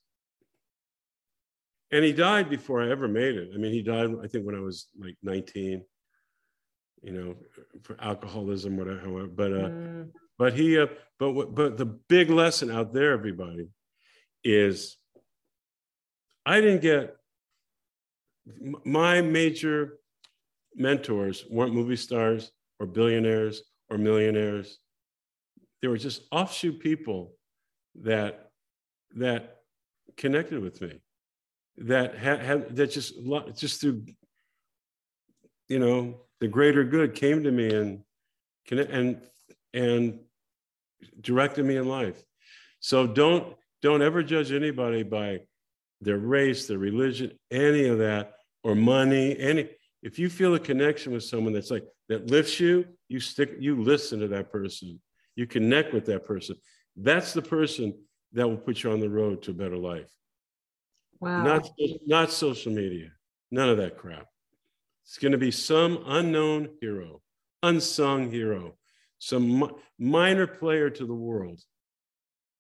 And he died before I ever made it. I mean, he died. I think when I was like 19. You know, for alcoholism, whatever. But uh, mm. but he. Uh, but but the big lesson out there, everybody, is I didn't get my major mentors weren't movie stars or billionaires or millionaires. They were just offshoot people that that connected with me, that had, had that just just through you know the greater good came to me and and and directed me in life. So don't don't ever judge anybody by their race, their religion, any of that, or money, any if you feel a connection with someone that's like that lifts you, you stick, you listen to that person, you connect with that person. That's the person that will put you on the road to a better life. Wow. Not, not social media, none of that crap. It's going to be some unknown hero, unsung hero, some mi- minor player to the world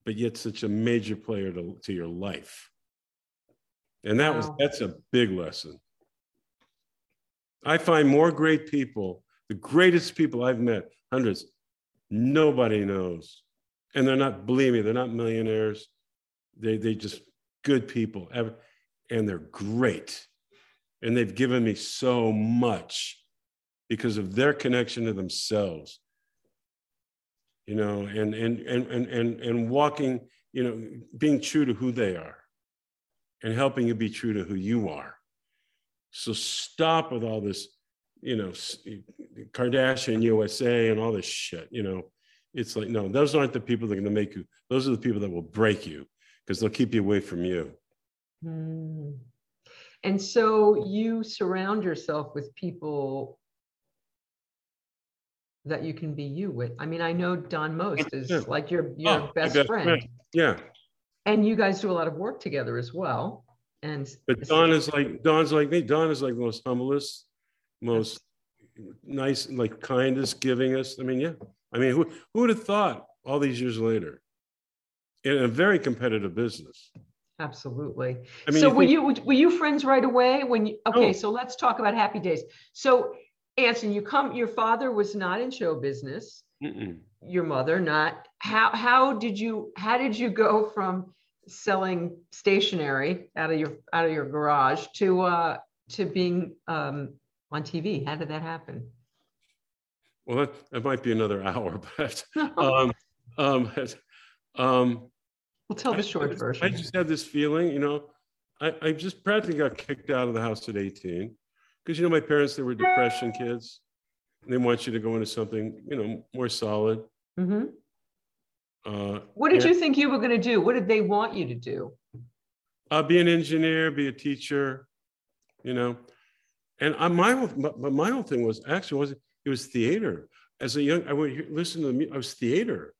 but yet such a major player to, to your life. And that was that's a big lesson. I find more great people, the greatest people I've met, hundreds, nobody knows. And they're not, believe me, they're not millionaires. They they just good people. And they're great. And they've given me so much because of their connection to themselves. You know, and and and and and, and walking, you know, being true to who they are and helping you be true to who you are. So stop with all this, you know, Kardashian USA and all this shit. You know, it's like, no, those aren't the people that are going to make you. Those are the people that will break you because they'll keep you away from you. Hmm. And so you surround yourself with people that you can be you with. I mean, I know Don Most is Yeah. like your your Oh, my best, friend. Yeah, and you guys do a lot of work together as well. And but Don is like Don's like me. Don is like the most humblest, most nice, like kindest, givingest. I mean, yeah. I mean, who who would have thought all these years later in a very competitive business? absolutely. I mean, so you were think- you were you friends right away when you? Okay, No. so let's talk about Happy Days. So, Anson, you come. Your father was not in show business. Mm-mm. your mother not how how did you how did you go from selling stationery out of your out of your garage to uh to being um on tv how did that happen Well, that, that might be another hour, but um, um, um, we'll tell I- the short just- version I just had this feeling, you know, I, I just practically got kicked out of the house at 18 because, you know, my parents, they were depression kids. And they want you to go into something, you know, more solid. Mhm. Uh, what did you think you were going to do what did they want you to do uh, be an engineer, be a teacher, you know. And I, my whole, but my whole thing was actually was it was theater. As a young, I would listen to the music. I was theater.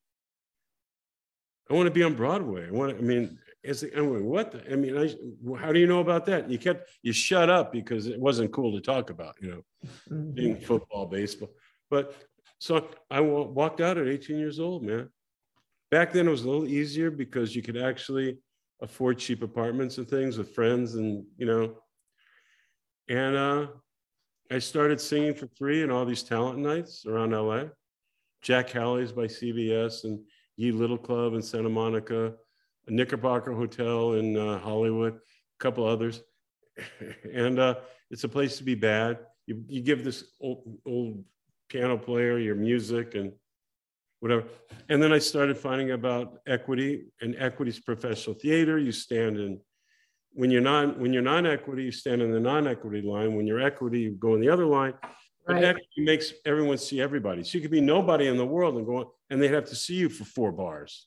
I want to be on Broadway. I want to, I mean, as a, I went, what? The, I mean, I, how do you know about that? You kept you shut up because it wasn't cool to talk about, you know, Mhm. being football, baseball. But so I walked out at 18 years old, man. Back then it was a little easier because you could actually afford cheap apartments and things with friends and, you know. And uh, I started singing for free in all these talent nights around LA. Jack Halley's by CBS and Ye Little Club in Santa Monica, a Knickerbocker Hotel in uh, Hollywood, a couple others. and uh, it's a place to be bad. You, you give this old, old piano player your music and whatever. And then I started finding about equity and equity's professional theater. You stand in when you're non when you're non-equity, you stand in the non-equity line. When you're equity, you go in the other line. But equity makes everyone see everybody. So you could be nobody in the world and go on, and they'd have to see you for four bars.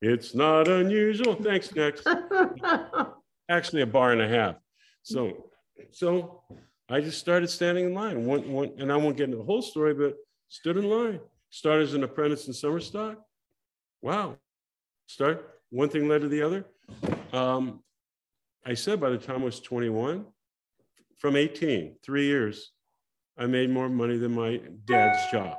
It's not unusual. Thanks, next. Actually, a bar and a half. So, so I just started standing in line. One, one, and I won't get into the whole story, but stood in line. Started as an apprentice in summer stock. Wow. Start one thing led to the other. Um, I said by the time I was 21, from 18, three years, I made more money than my dad's job.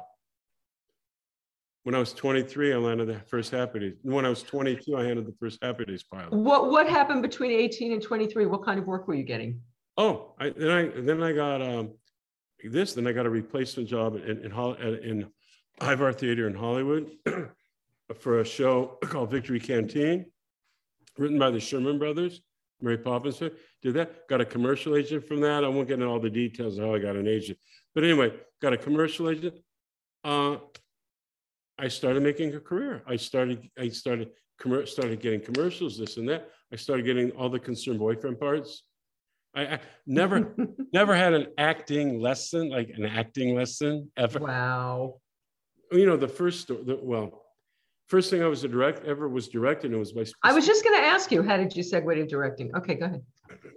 When I was 23, I landed the first Happy Days. When I was 22, I handed the first Happy Days pilot. what what happened between 18 and 23 what kind of work were you getting Oh, I, then I then I got um, this. Then I got a replacement job in in, in Ivar Theater in Hollywood for a show called Victory Canteen, written by the Sherman Brothers. Mary Poppins did that. Got a commercial agent from that. I won't get into all the details of how I got an agent, but anyway, got a commercial agent. Uh, I started making a career. I started. I started. commer- Started getting commercials, this and that. I started getting all the concerned boyfriend parts. I, I never, never had an acting lesson, like an acting lesson ever. wow You know, the first, the, well, first thing I was a direct ever was directing. It was by. i was just going to ask you how did you segue to directing okay go ahead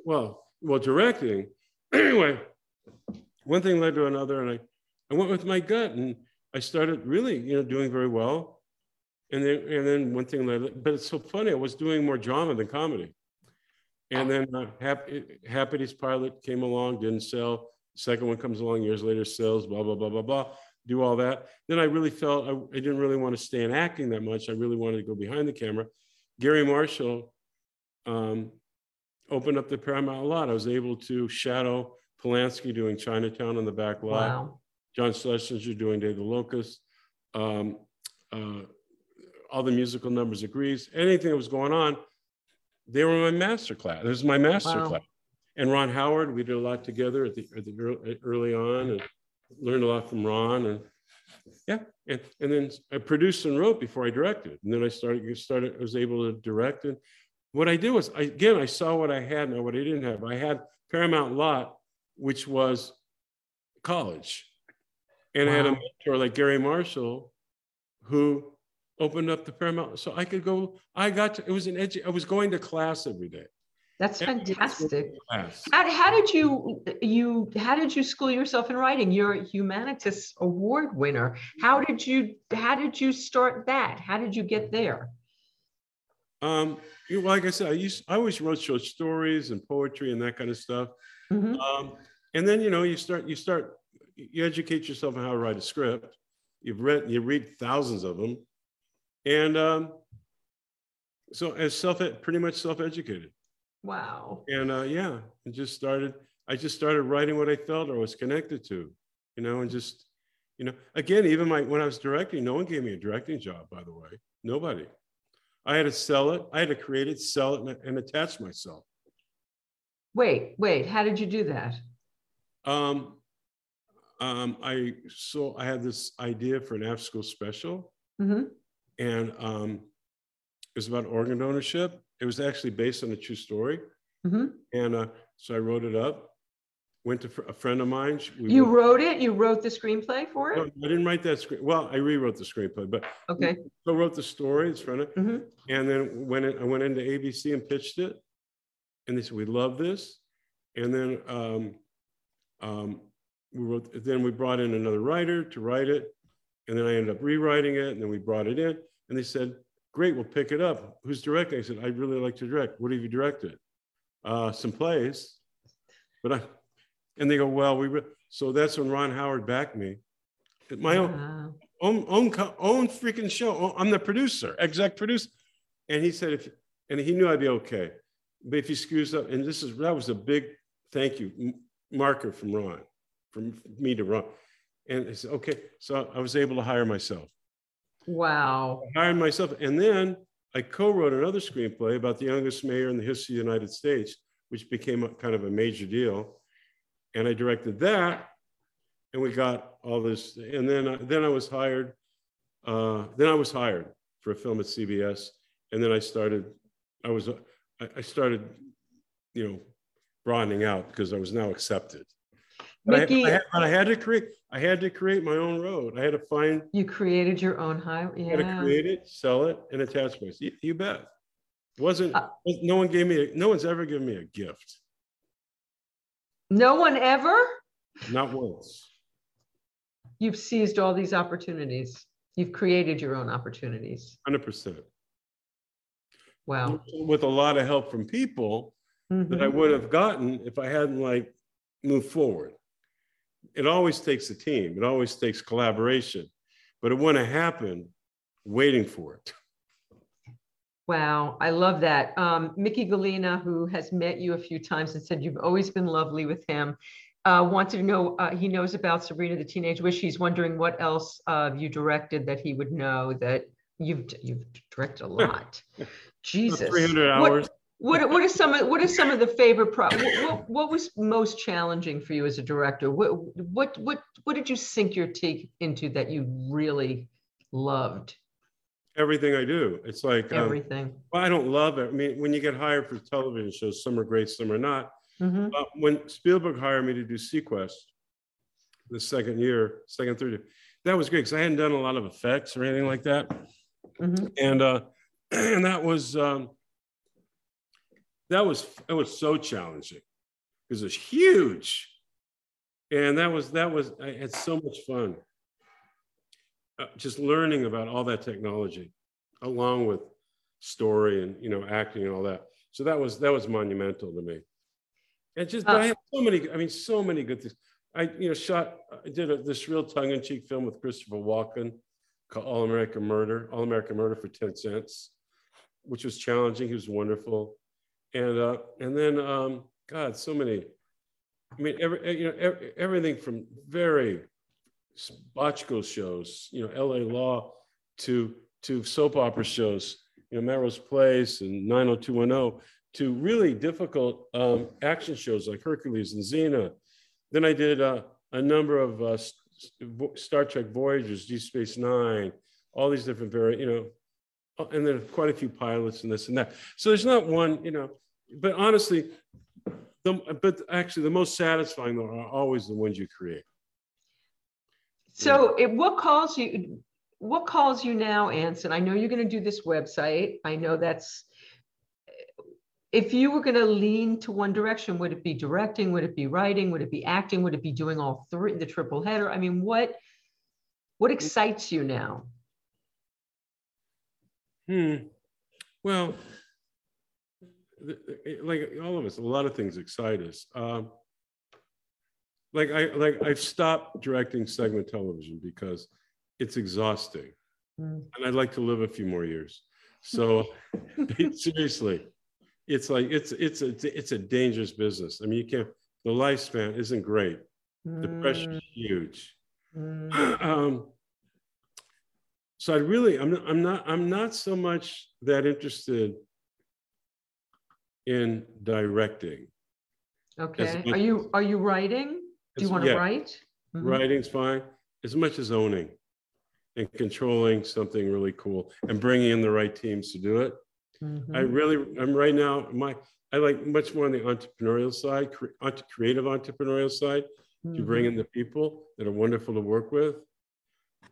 well, well, directing. Anyway, one thing led to another, and I, I went with my gut, and I started really, you know, doing very well. And then, and then one thing led. But it's so funny. I was doing more drama than comedy. And then uh, Happy, Days pilot came along, didn't sell. Second one comes along years later, sells. Blah blah blah blah blah. Do all that. Then I really felt I, I didn't really want to stay in acting that much. I really wanted to go behind the camera. Garry Marshall um, opened up the Paramount a lot. I was able to shadow Polanski doing Chinatown on the back lot. Wow. John Schlesinger doing Day of the Locust. Um, uh, all the musical numbers agrees. Anything that was going on, they were my master class. This was my master Wow. class. And Ron Howard, we did a lot together at the, at the early, early on and learned a lot from Ron. And yeah, and, and then I produced and wrote before I directed. And then I started, started, I was able to direct. And what I did was, I, again, I saw what I had and what I didn't have. I had Paramount Lot, which was college. And I had a mentor like Garry Marshall, who opened up the Paramount. So I could go, I got to, it was an edu, I was going to class every day. That's Every day I was going to fantastic. How, how did you you how did you school yourself in writing? You're a humanities award winner. How did you how did you start that? How did you get there? Um, you know, like I said, I used, I always wrote short stories and poetry and that kind of stuff. Mhm. Um, and then, you know, you start, you start, you educate yourself on how to write a script. You've read, you read thousands of them. And um, so as self, pretty much self-educated. Wow. And uh, yeah, and just started, I just started writing what I felt or was connected to, you know, and just, you know, again, even my, when I was directing, no one gave me a directing job, by the way, nobody. I had to sell it. I had to create it, sell it, and, and attach myself. Wait, wait. How did you do that? Um, um, I so I had this idea for an after school special, Mhm. and um, it was about organ ownership. It was actually based on a true story, Mhm. and uh, so I wrote it up. Went to fr- a friend of mine. we You wrote- wrote it. You wrote the screenplay for No, it. I didn't write that script. Well, I rewrote the screenplay, but Okay. I wrote the story. It's friend, of- Mhm. and then when it, I went into ABC and pitched it, and they said we love this, and then um, um, we wrote. Then we brought in another writer to write it, and then I ended up rewriting it, and then we brought it in, and they said, "Great, we'll pick it up. Who's directing?" I said, "I'd really like to direct. What have you directed?" Uh, some plays, but I, and they go, "Well, we." So that's when Ron Howard backed me. My own Wow. own own own freaking show. I'm the producer, exec producer. And he said, if and he knew I'd be okay, but if he screws up, and this is that was a big thank you marker from Ron, from me to Ron. And he said, okay, so I was able to hire myself. Wow. I hired myself, and then I co-wrote another screenplay about the youngest mayor in the history of the United States, which became a, kind of a major deal. And I directed that, and we got all this. And then, I- then I was hired. Uh, then I was hired for a film at CBS, and then I started. I was, I, I started, you know, broadening out because I was now accepted. But I, Mickey, I, had, but I had to create. I had to create my own road. I had to find you created your own highway. I had to Yeah. create it, sell it, and attach myself. You, you bet. Wasn't Uh, no one gave me a, no one's ever given me a gift. No one ever. Not once. You've seized all these opportunities. You've created your own opportunities. Hundred percent. Wow. With a lot of help from people that I Mhm. would have gotten if I hadn't like moved forward. It always takes a team. It always takes collaboration, but it wouldn't happen waiting for it. Wow, I love that. Um, Mickey Galina, who has met you a few times and said you've always been lovely with him, uh, wanted to know, uh, he knows about Sabrina the Teenage Witch. He's wondering what else uh, you directed that he would know that you've you've directed a lot. Jesus. Three hundred hours. What, what what are some of what are some of the favorite pro what, what, was most challenging for you as a director? What what what what did you sink your teeth into that you really loved? Everything I do. It's like um, Everything. well, I don't love it. I mean, when you get hired for television shows, some are great, some are not. Mhm. Uh, when Spielberg hired me to do seaQuest, the second year, second, third year, that was great because I hadn't done a lot of effects or anything like that, Mhm. and uh, and that was um, that was it was so challenging because it was huge, and that was that was I had so much fun, uh, just learning about all that technology, along with story and you know acting and all that. So that was that was monumental to me. And just, but I have so many, I mean, so many good things. I, you know, shot, I did a, this real tongue-in-cheek film with Christopher Walken called All American Murder, All American Murder for 10 cents, which was challenging. He was wonderful. And, uh, and then, um, God, so many, I mean, every, you know, every, everything from very Bochco shows, you know, LA Law to, to soap opera shows, you know, Melrose Place and 90210 to really difficult um, action shows like Hercules and Xena. Then I did uh, a number of uh, Star Trek Voyagers, Deep Space Nine, all these different very, you know, uh, and then quite a few pilots and this and that. So there's not one, you know, but honestly, the, but actually the most satisfying though are always the ones you create. So it, what calls you, what calls you now, Anson? I know you're going to do this website. I know that's if you were going to lean to one direction, would it be directing? Would it be writing? Would it be acting? Would it be doing all three, the triple header? I mean, what what excites you now? Hmm. Well, like all of us, a lot of things excite us. Um, like I like I've stopped directing segment television because it's exhausting, mm. and I'd like to live a few more years. So seriously, it's like it's it's a it's a dangerous business. I mean, you can't. The lifespan isn't great. The pressure is mm. huge. Mm. Um, so I really, I'm I'm not, I'm not so much that interested in directing. Okay. Are you are you writing? Do you want to yeah, write? Mm-hmm. Writing's fine. As much as owning and controlling something really cool and bringing in the right teams to do it. Mm-hmm. I really, I'm right now, my, I like much more on the entrepreneurial side, cre- creative entrepreneurial side, mm-hmm. to bring in the people that are wonderful to work with.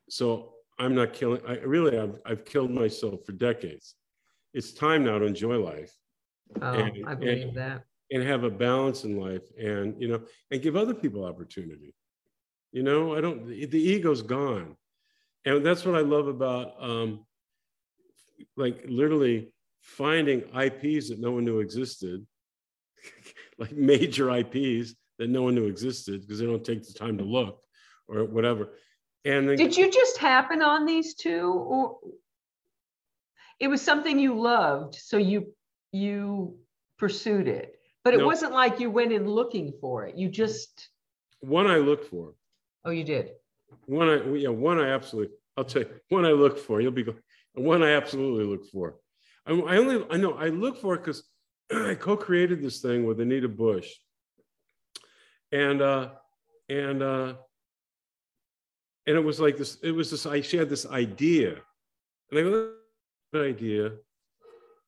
So I'm not killing, I really, I've, I've killed myself for decades. It's time now to enjoy life. Oh, and, I believe and, that. And have a balance in life and, you know, and give other people opportunity. You know, I don't, the, the ego's gone. And that's what I love about, um, like literally finding IPs that no one knew existed, like major IPs that no one knew existed because they don't take the time to look or whatever. And then, did you just happen on these two, or it was something you loved, so you you pursued it? But it no, wasn't like you went in looking for it. You just one I looked for. Oh, you did. One I yeah one I absolutely. I'll tell you one I look for. You'll be one I absolutely look for. I, I only I know I look for it because I co-created this thing with Anita Bush, and uh, and uh, and it was like this. It was this. I she had this idea, and I go, good idea,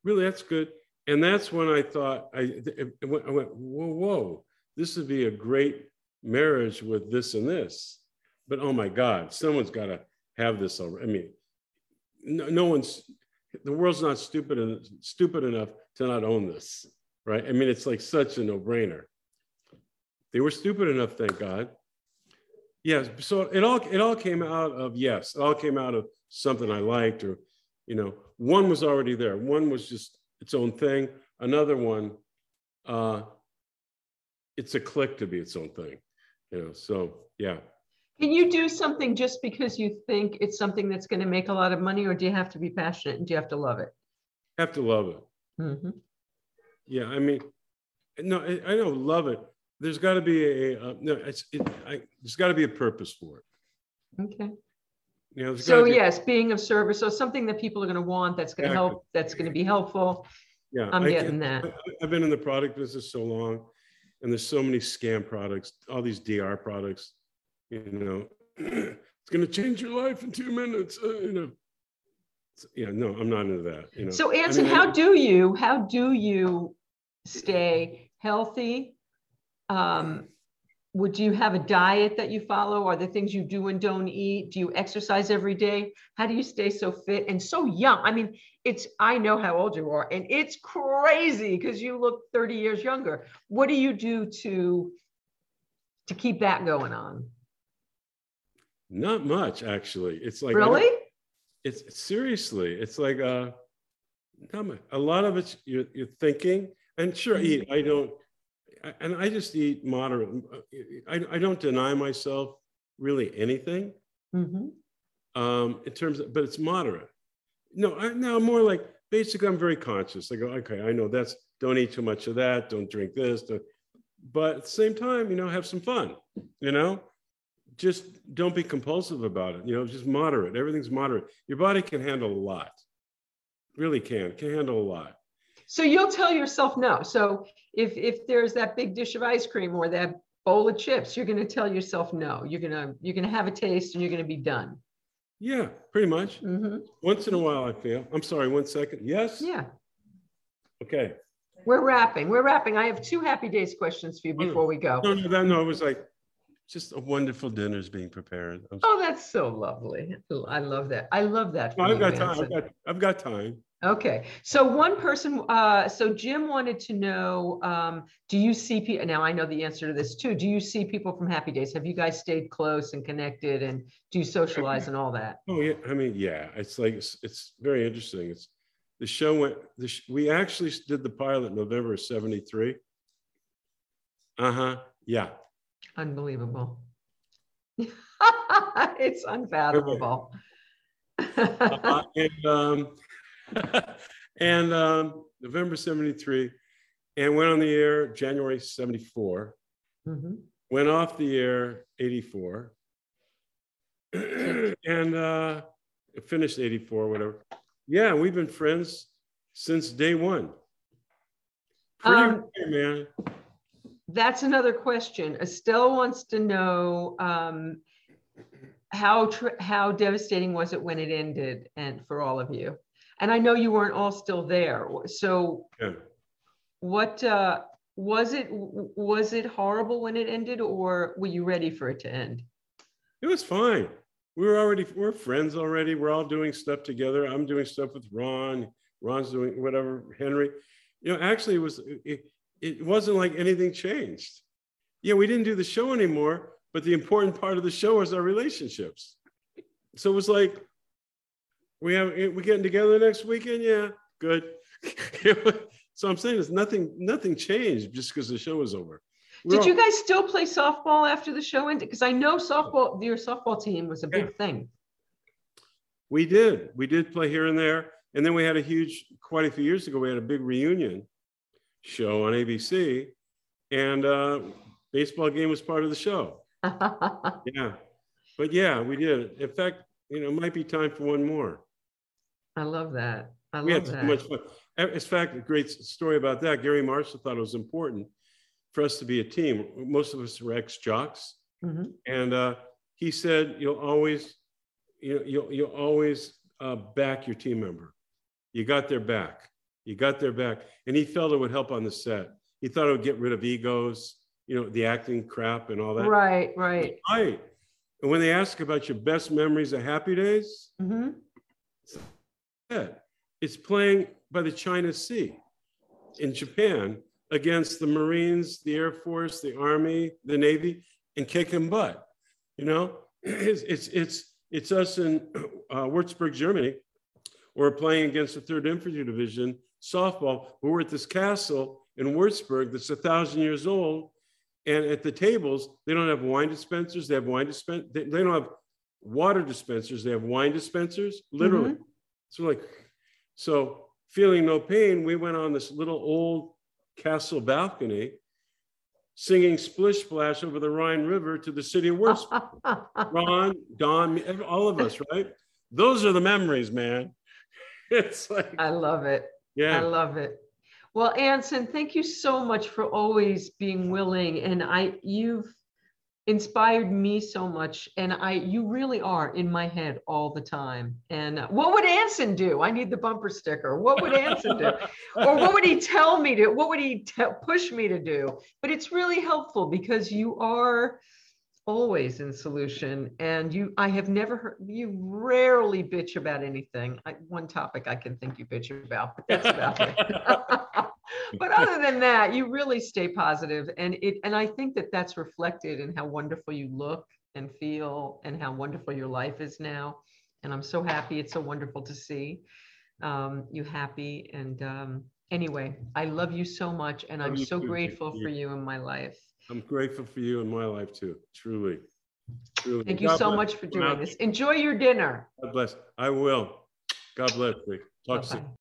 really, that's good. And that's when I thought I, I went, whoa, whoa, this would be a great marriage with this and this. But oh my God, someone's got to have this. Over. I mean, no, no one's the world's not stupid and stupid enough to not own this, right? I mean, it's like such a no-brainer. They were stupid enough, thank God. Yes, so it all it all came out of yes, it all came out of something I liked, or you know, one was already there. One was just its own thing. Another one, uh, it's a click to be its own thing. You know, so yeah. Can you do something just because you think it's something that's going to make a lot of money, or do you have to be passionate and do you have to love it? Have to love it. Mm-hmm. Yeah, I mean, no, I, I don't love it. There's got to be a, uh, no. It's it, I, there's got to be a purpose for it. Okay. You know, so yes, being of service, so something that people are going to want, that's going to exactly. help, that's going to be helpful. Yeah, I'm I getting that. I've been in the product business so long, and there's so many scam products, all these DR products you know, it's going to change your life in two minutes. Uh, you know, yeah, no, I'm not into that. You know. So, Anson, I mean, how I, do you how do you stay healthy? Um, would you have a diet that you follow? Are there things you do and don't eat? Do you exercise every day? How do you stay so fit and so young? I mean, it's I know how old you are, and it's crazy because you look 30 years younger. What do you do to to keep that going on? Not much, actually. It's like really. It's seriously. It's like uh, a lot of it's you're, you're thinking, and sure, mm-hmm. I don't. And I just eat moderate. I, I don't deny myself really anything Mhm. um, in terms of, but it's moderate. No, I, now more like basically I'm very conscious. I go, okay, I know that's don't eat too much of that, don't drink this, don't, but at the same time, you know, have some fun, you know, just don't be compulsive about it, you know, just moderate. Everything's moderate. Your body can handle a lot, really can, can handle a lot. So you'll tell yourself no. So if if there's that big dish of ice cream or that bowl of chips, you're going to tell yourself no. You're gonna you're gonna have a taste and you're going to be done. Yeah, pretty much. hmm Once in a while, I feel. I'm sorry, one second. Yes? Yeah, Okay. we're wrapping. We're wrapping. I have two happy days questions for you Oh, before we go. No, no, that, no, it was like just a wonderful dinner's being prepared. I'm Oh, that's so lovely. I love that. I love that. No, I've you, got time. I've I've got time. Okay, so one person, uh, so Jim wanted to know, um, do you see people, now I know the answer to this too. Do you see people from Happy Days? Have you guys stayed close and connected and do you socialize and all that? Oh yeah, I mean, yeah, it's like it's, it's very interesting. It's the show went. The sh- we actually did the pilot November of '73. Uh huh. Yeah. Unbelievable. It's unfathomable. Uh, and um, and um, November '73, and went on the air January '74. Mhm. Went off the air '84, and uh, finished '84, whatever. Yeah, we've been friends since day one. Pretty Um, man. That's another question. Estelle wants to know, um, how, tr- how devastating was it when it ended and for all of you? And I know you weren't all still there. So Yeah. what, uh, was it, was it horrible when it ended or were you ready for it to end? It was fine. We were already we're friends already. We're all doing stuff together. I'm doing stuff with Ron. Ron's doing whatever. Henry, you know, actually, it was it, it wasn't like anything changed. Yeah, we didn't do the show anymore, but the important part of the show was our relationships. So it was like we have we getting together next weekend. Yeah, good. so I'm saying it's nothing nothing changed just because the show was over. We're Did all- you guys still play softball after the show ended? Because I know softball, your softball team was a big thing. We did. We did play here and there. And then we had a huge, quite a few years ago, we had a big reunion show on ABC. And uh, baseball game was part of the show. Yeah. But yeah, we did. In fact, you know, it might be time for one more. I love that. I love We had love so much fun. In fact, a great story about that. Garry Marshall thought it was important for us to be a team. Most of us were ex jocks. Mhm. And uh, he said, you'll always, you know, you'll, you'll always uh, back your team member. You got their back. You got their back. And he felt it would help on the set. He thought it would get rid of egos, you know, the acting crap and all that. Right, right. Right. And when they ask about your best memories of happy days, Mhm. It's playing by the China Sea in Japan against the Marines, the Air Force, the Army, the Navy, and kicking butt. You know, it's it's it's, it's us in uh, Würzburg, Germany. We're playing against the Third Infantry Division softball. We're at this castle in Würzburg that's a thousand years old, and at the tables they don't have wine dispensers. They have wine dispen. They, they don't have water dispensers. They have wine dispensers. Literally. So like, so feeling no pain, we went on this little old castle balcony, singing Splish Splash over the Rhine River to the city of Würzburg. Ron, Don, all of us, right? Those are the memories, man. It's like, I love it. Yeah. I love it. Well, Anson, thank you so much for always being willing. And I, you've inspired me so much. And I, you really are in my head all the time. And uh, what would Anson do? I need the bumper sticker. What would Anson do? or what would he tell me to? What would he te- push me to do? But it's really helpful because you are always in solution and you i have never heard you rarely bitch about anything I, one topic i can think you bitch about but that's about it but other than that you really stay positive and it and i think that that's reflected in how wonderful you look and feel and how wonderful your life is now and i'm so happy it's so wonderful to see um, you happy and um, Anyway, I love you so much and I'm so too, grateful for you in my life. I'm grateful for you in my life too, truly. truly. Thank you God so bless much for doing this. Enjoy your dinner. God bless. I will. God bless you. Talk soon. Bye-bye.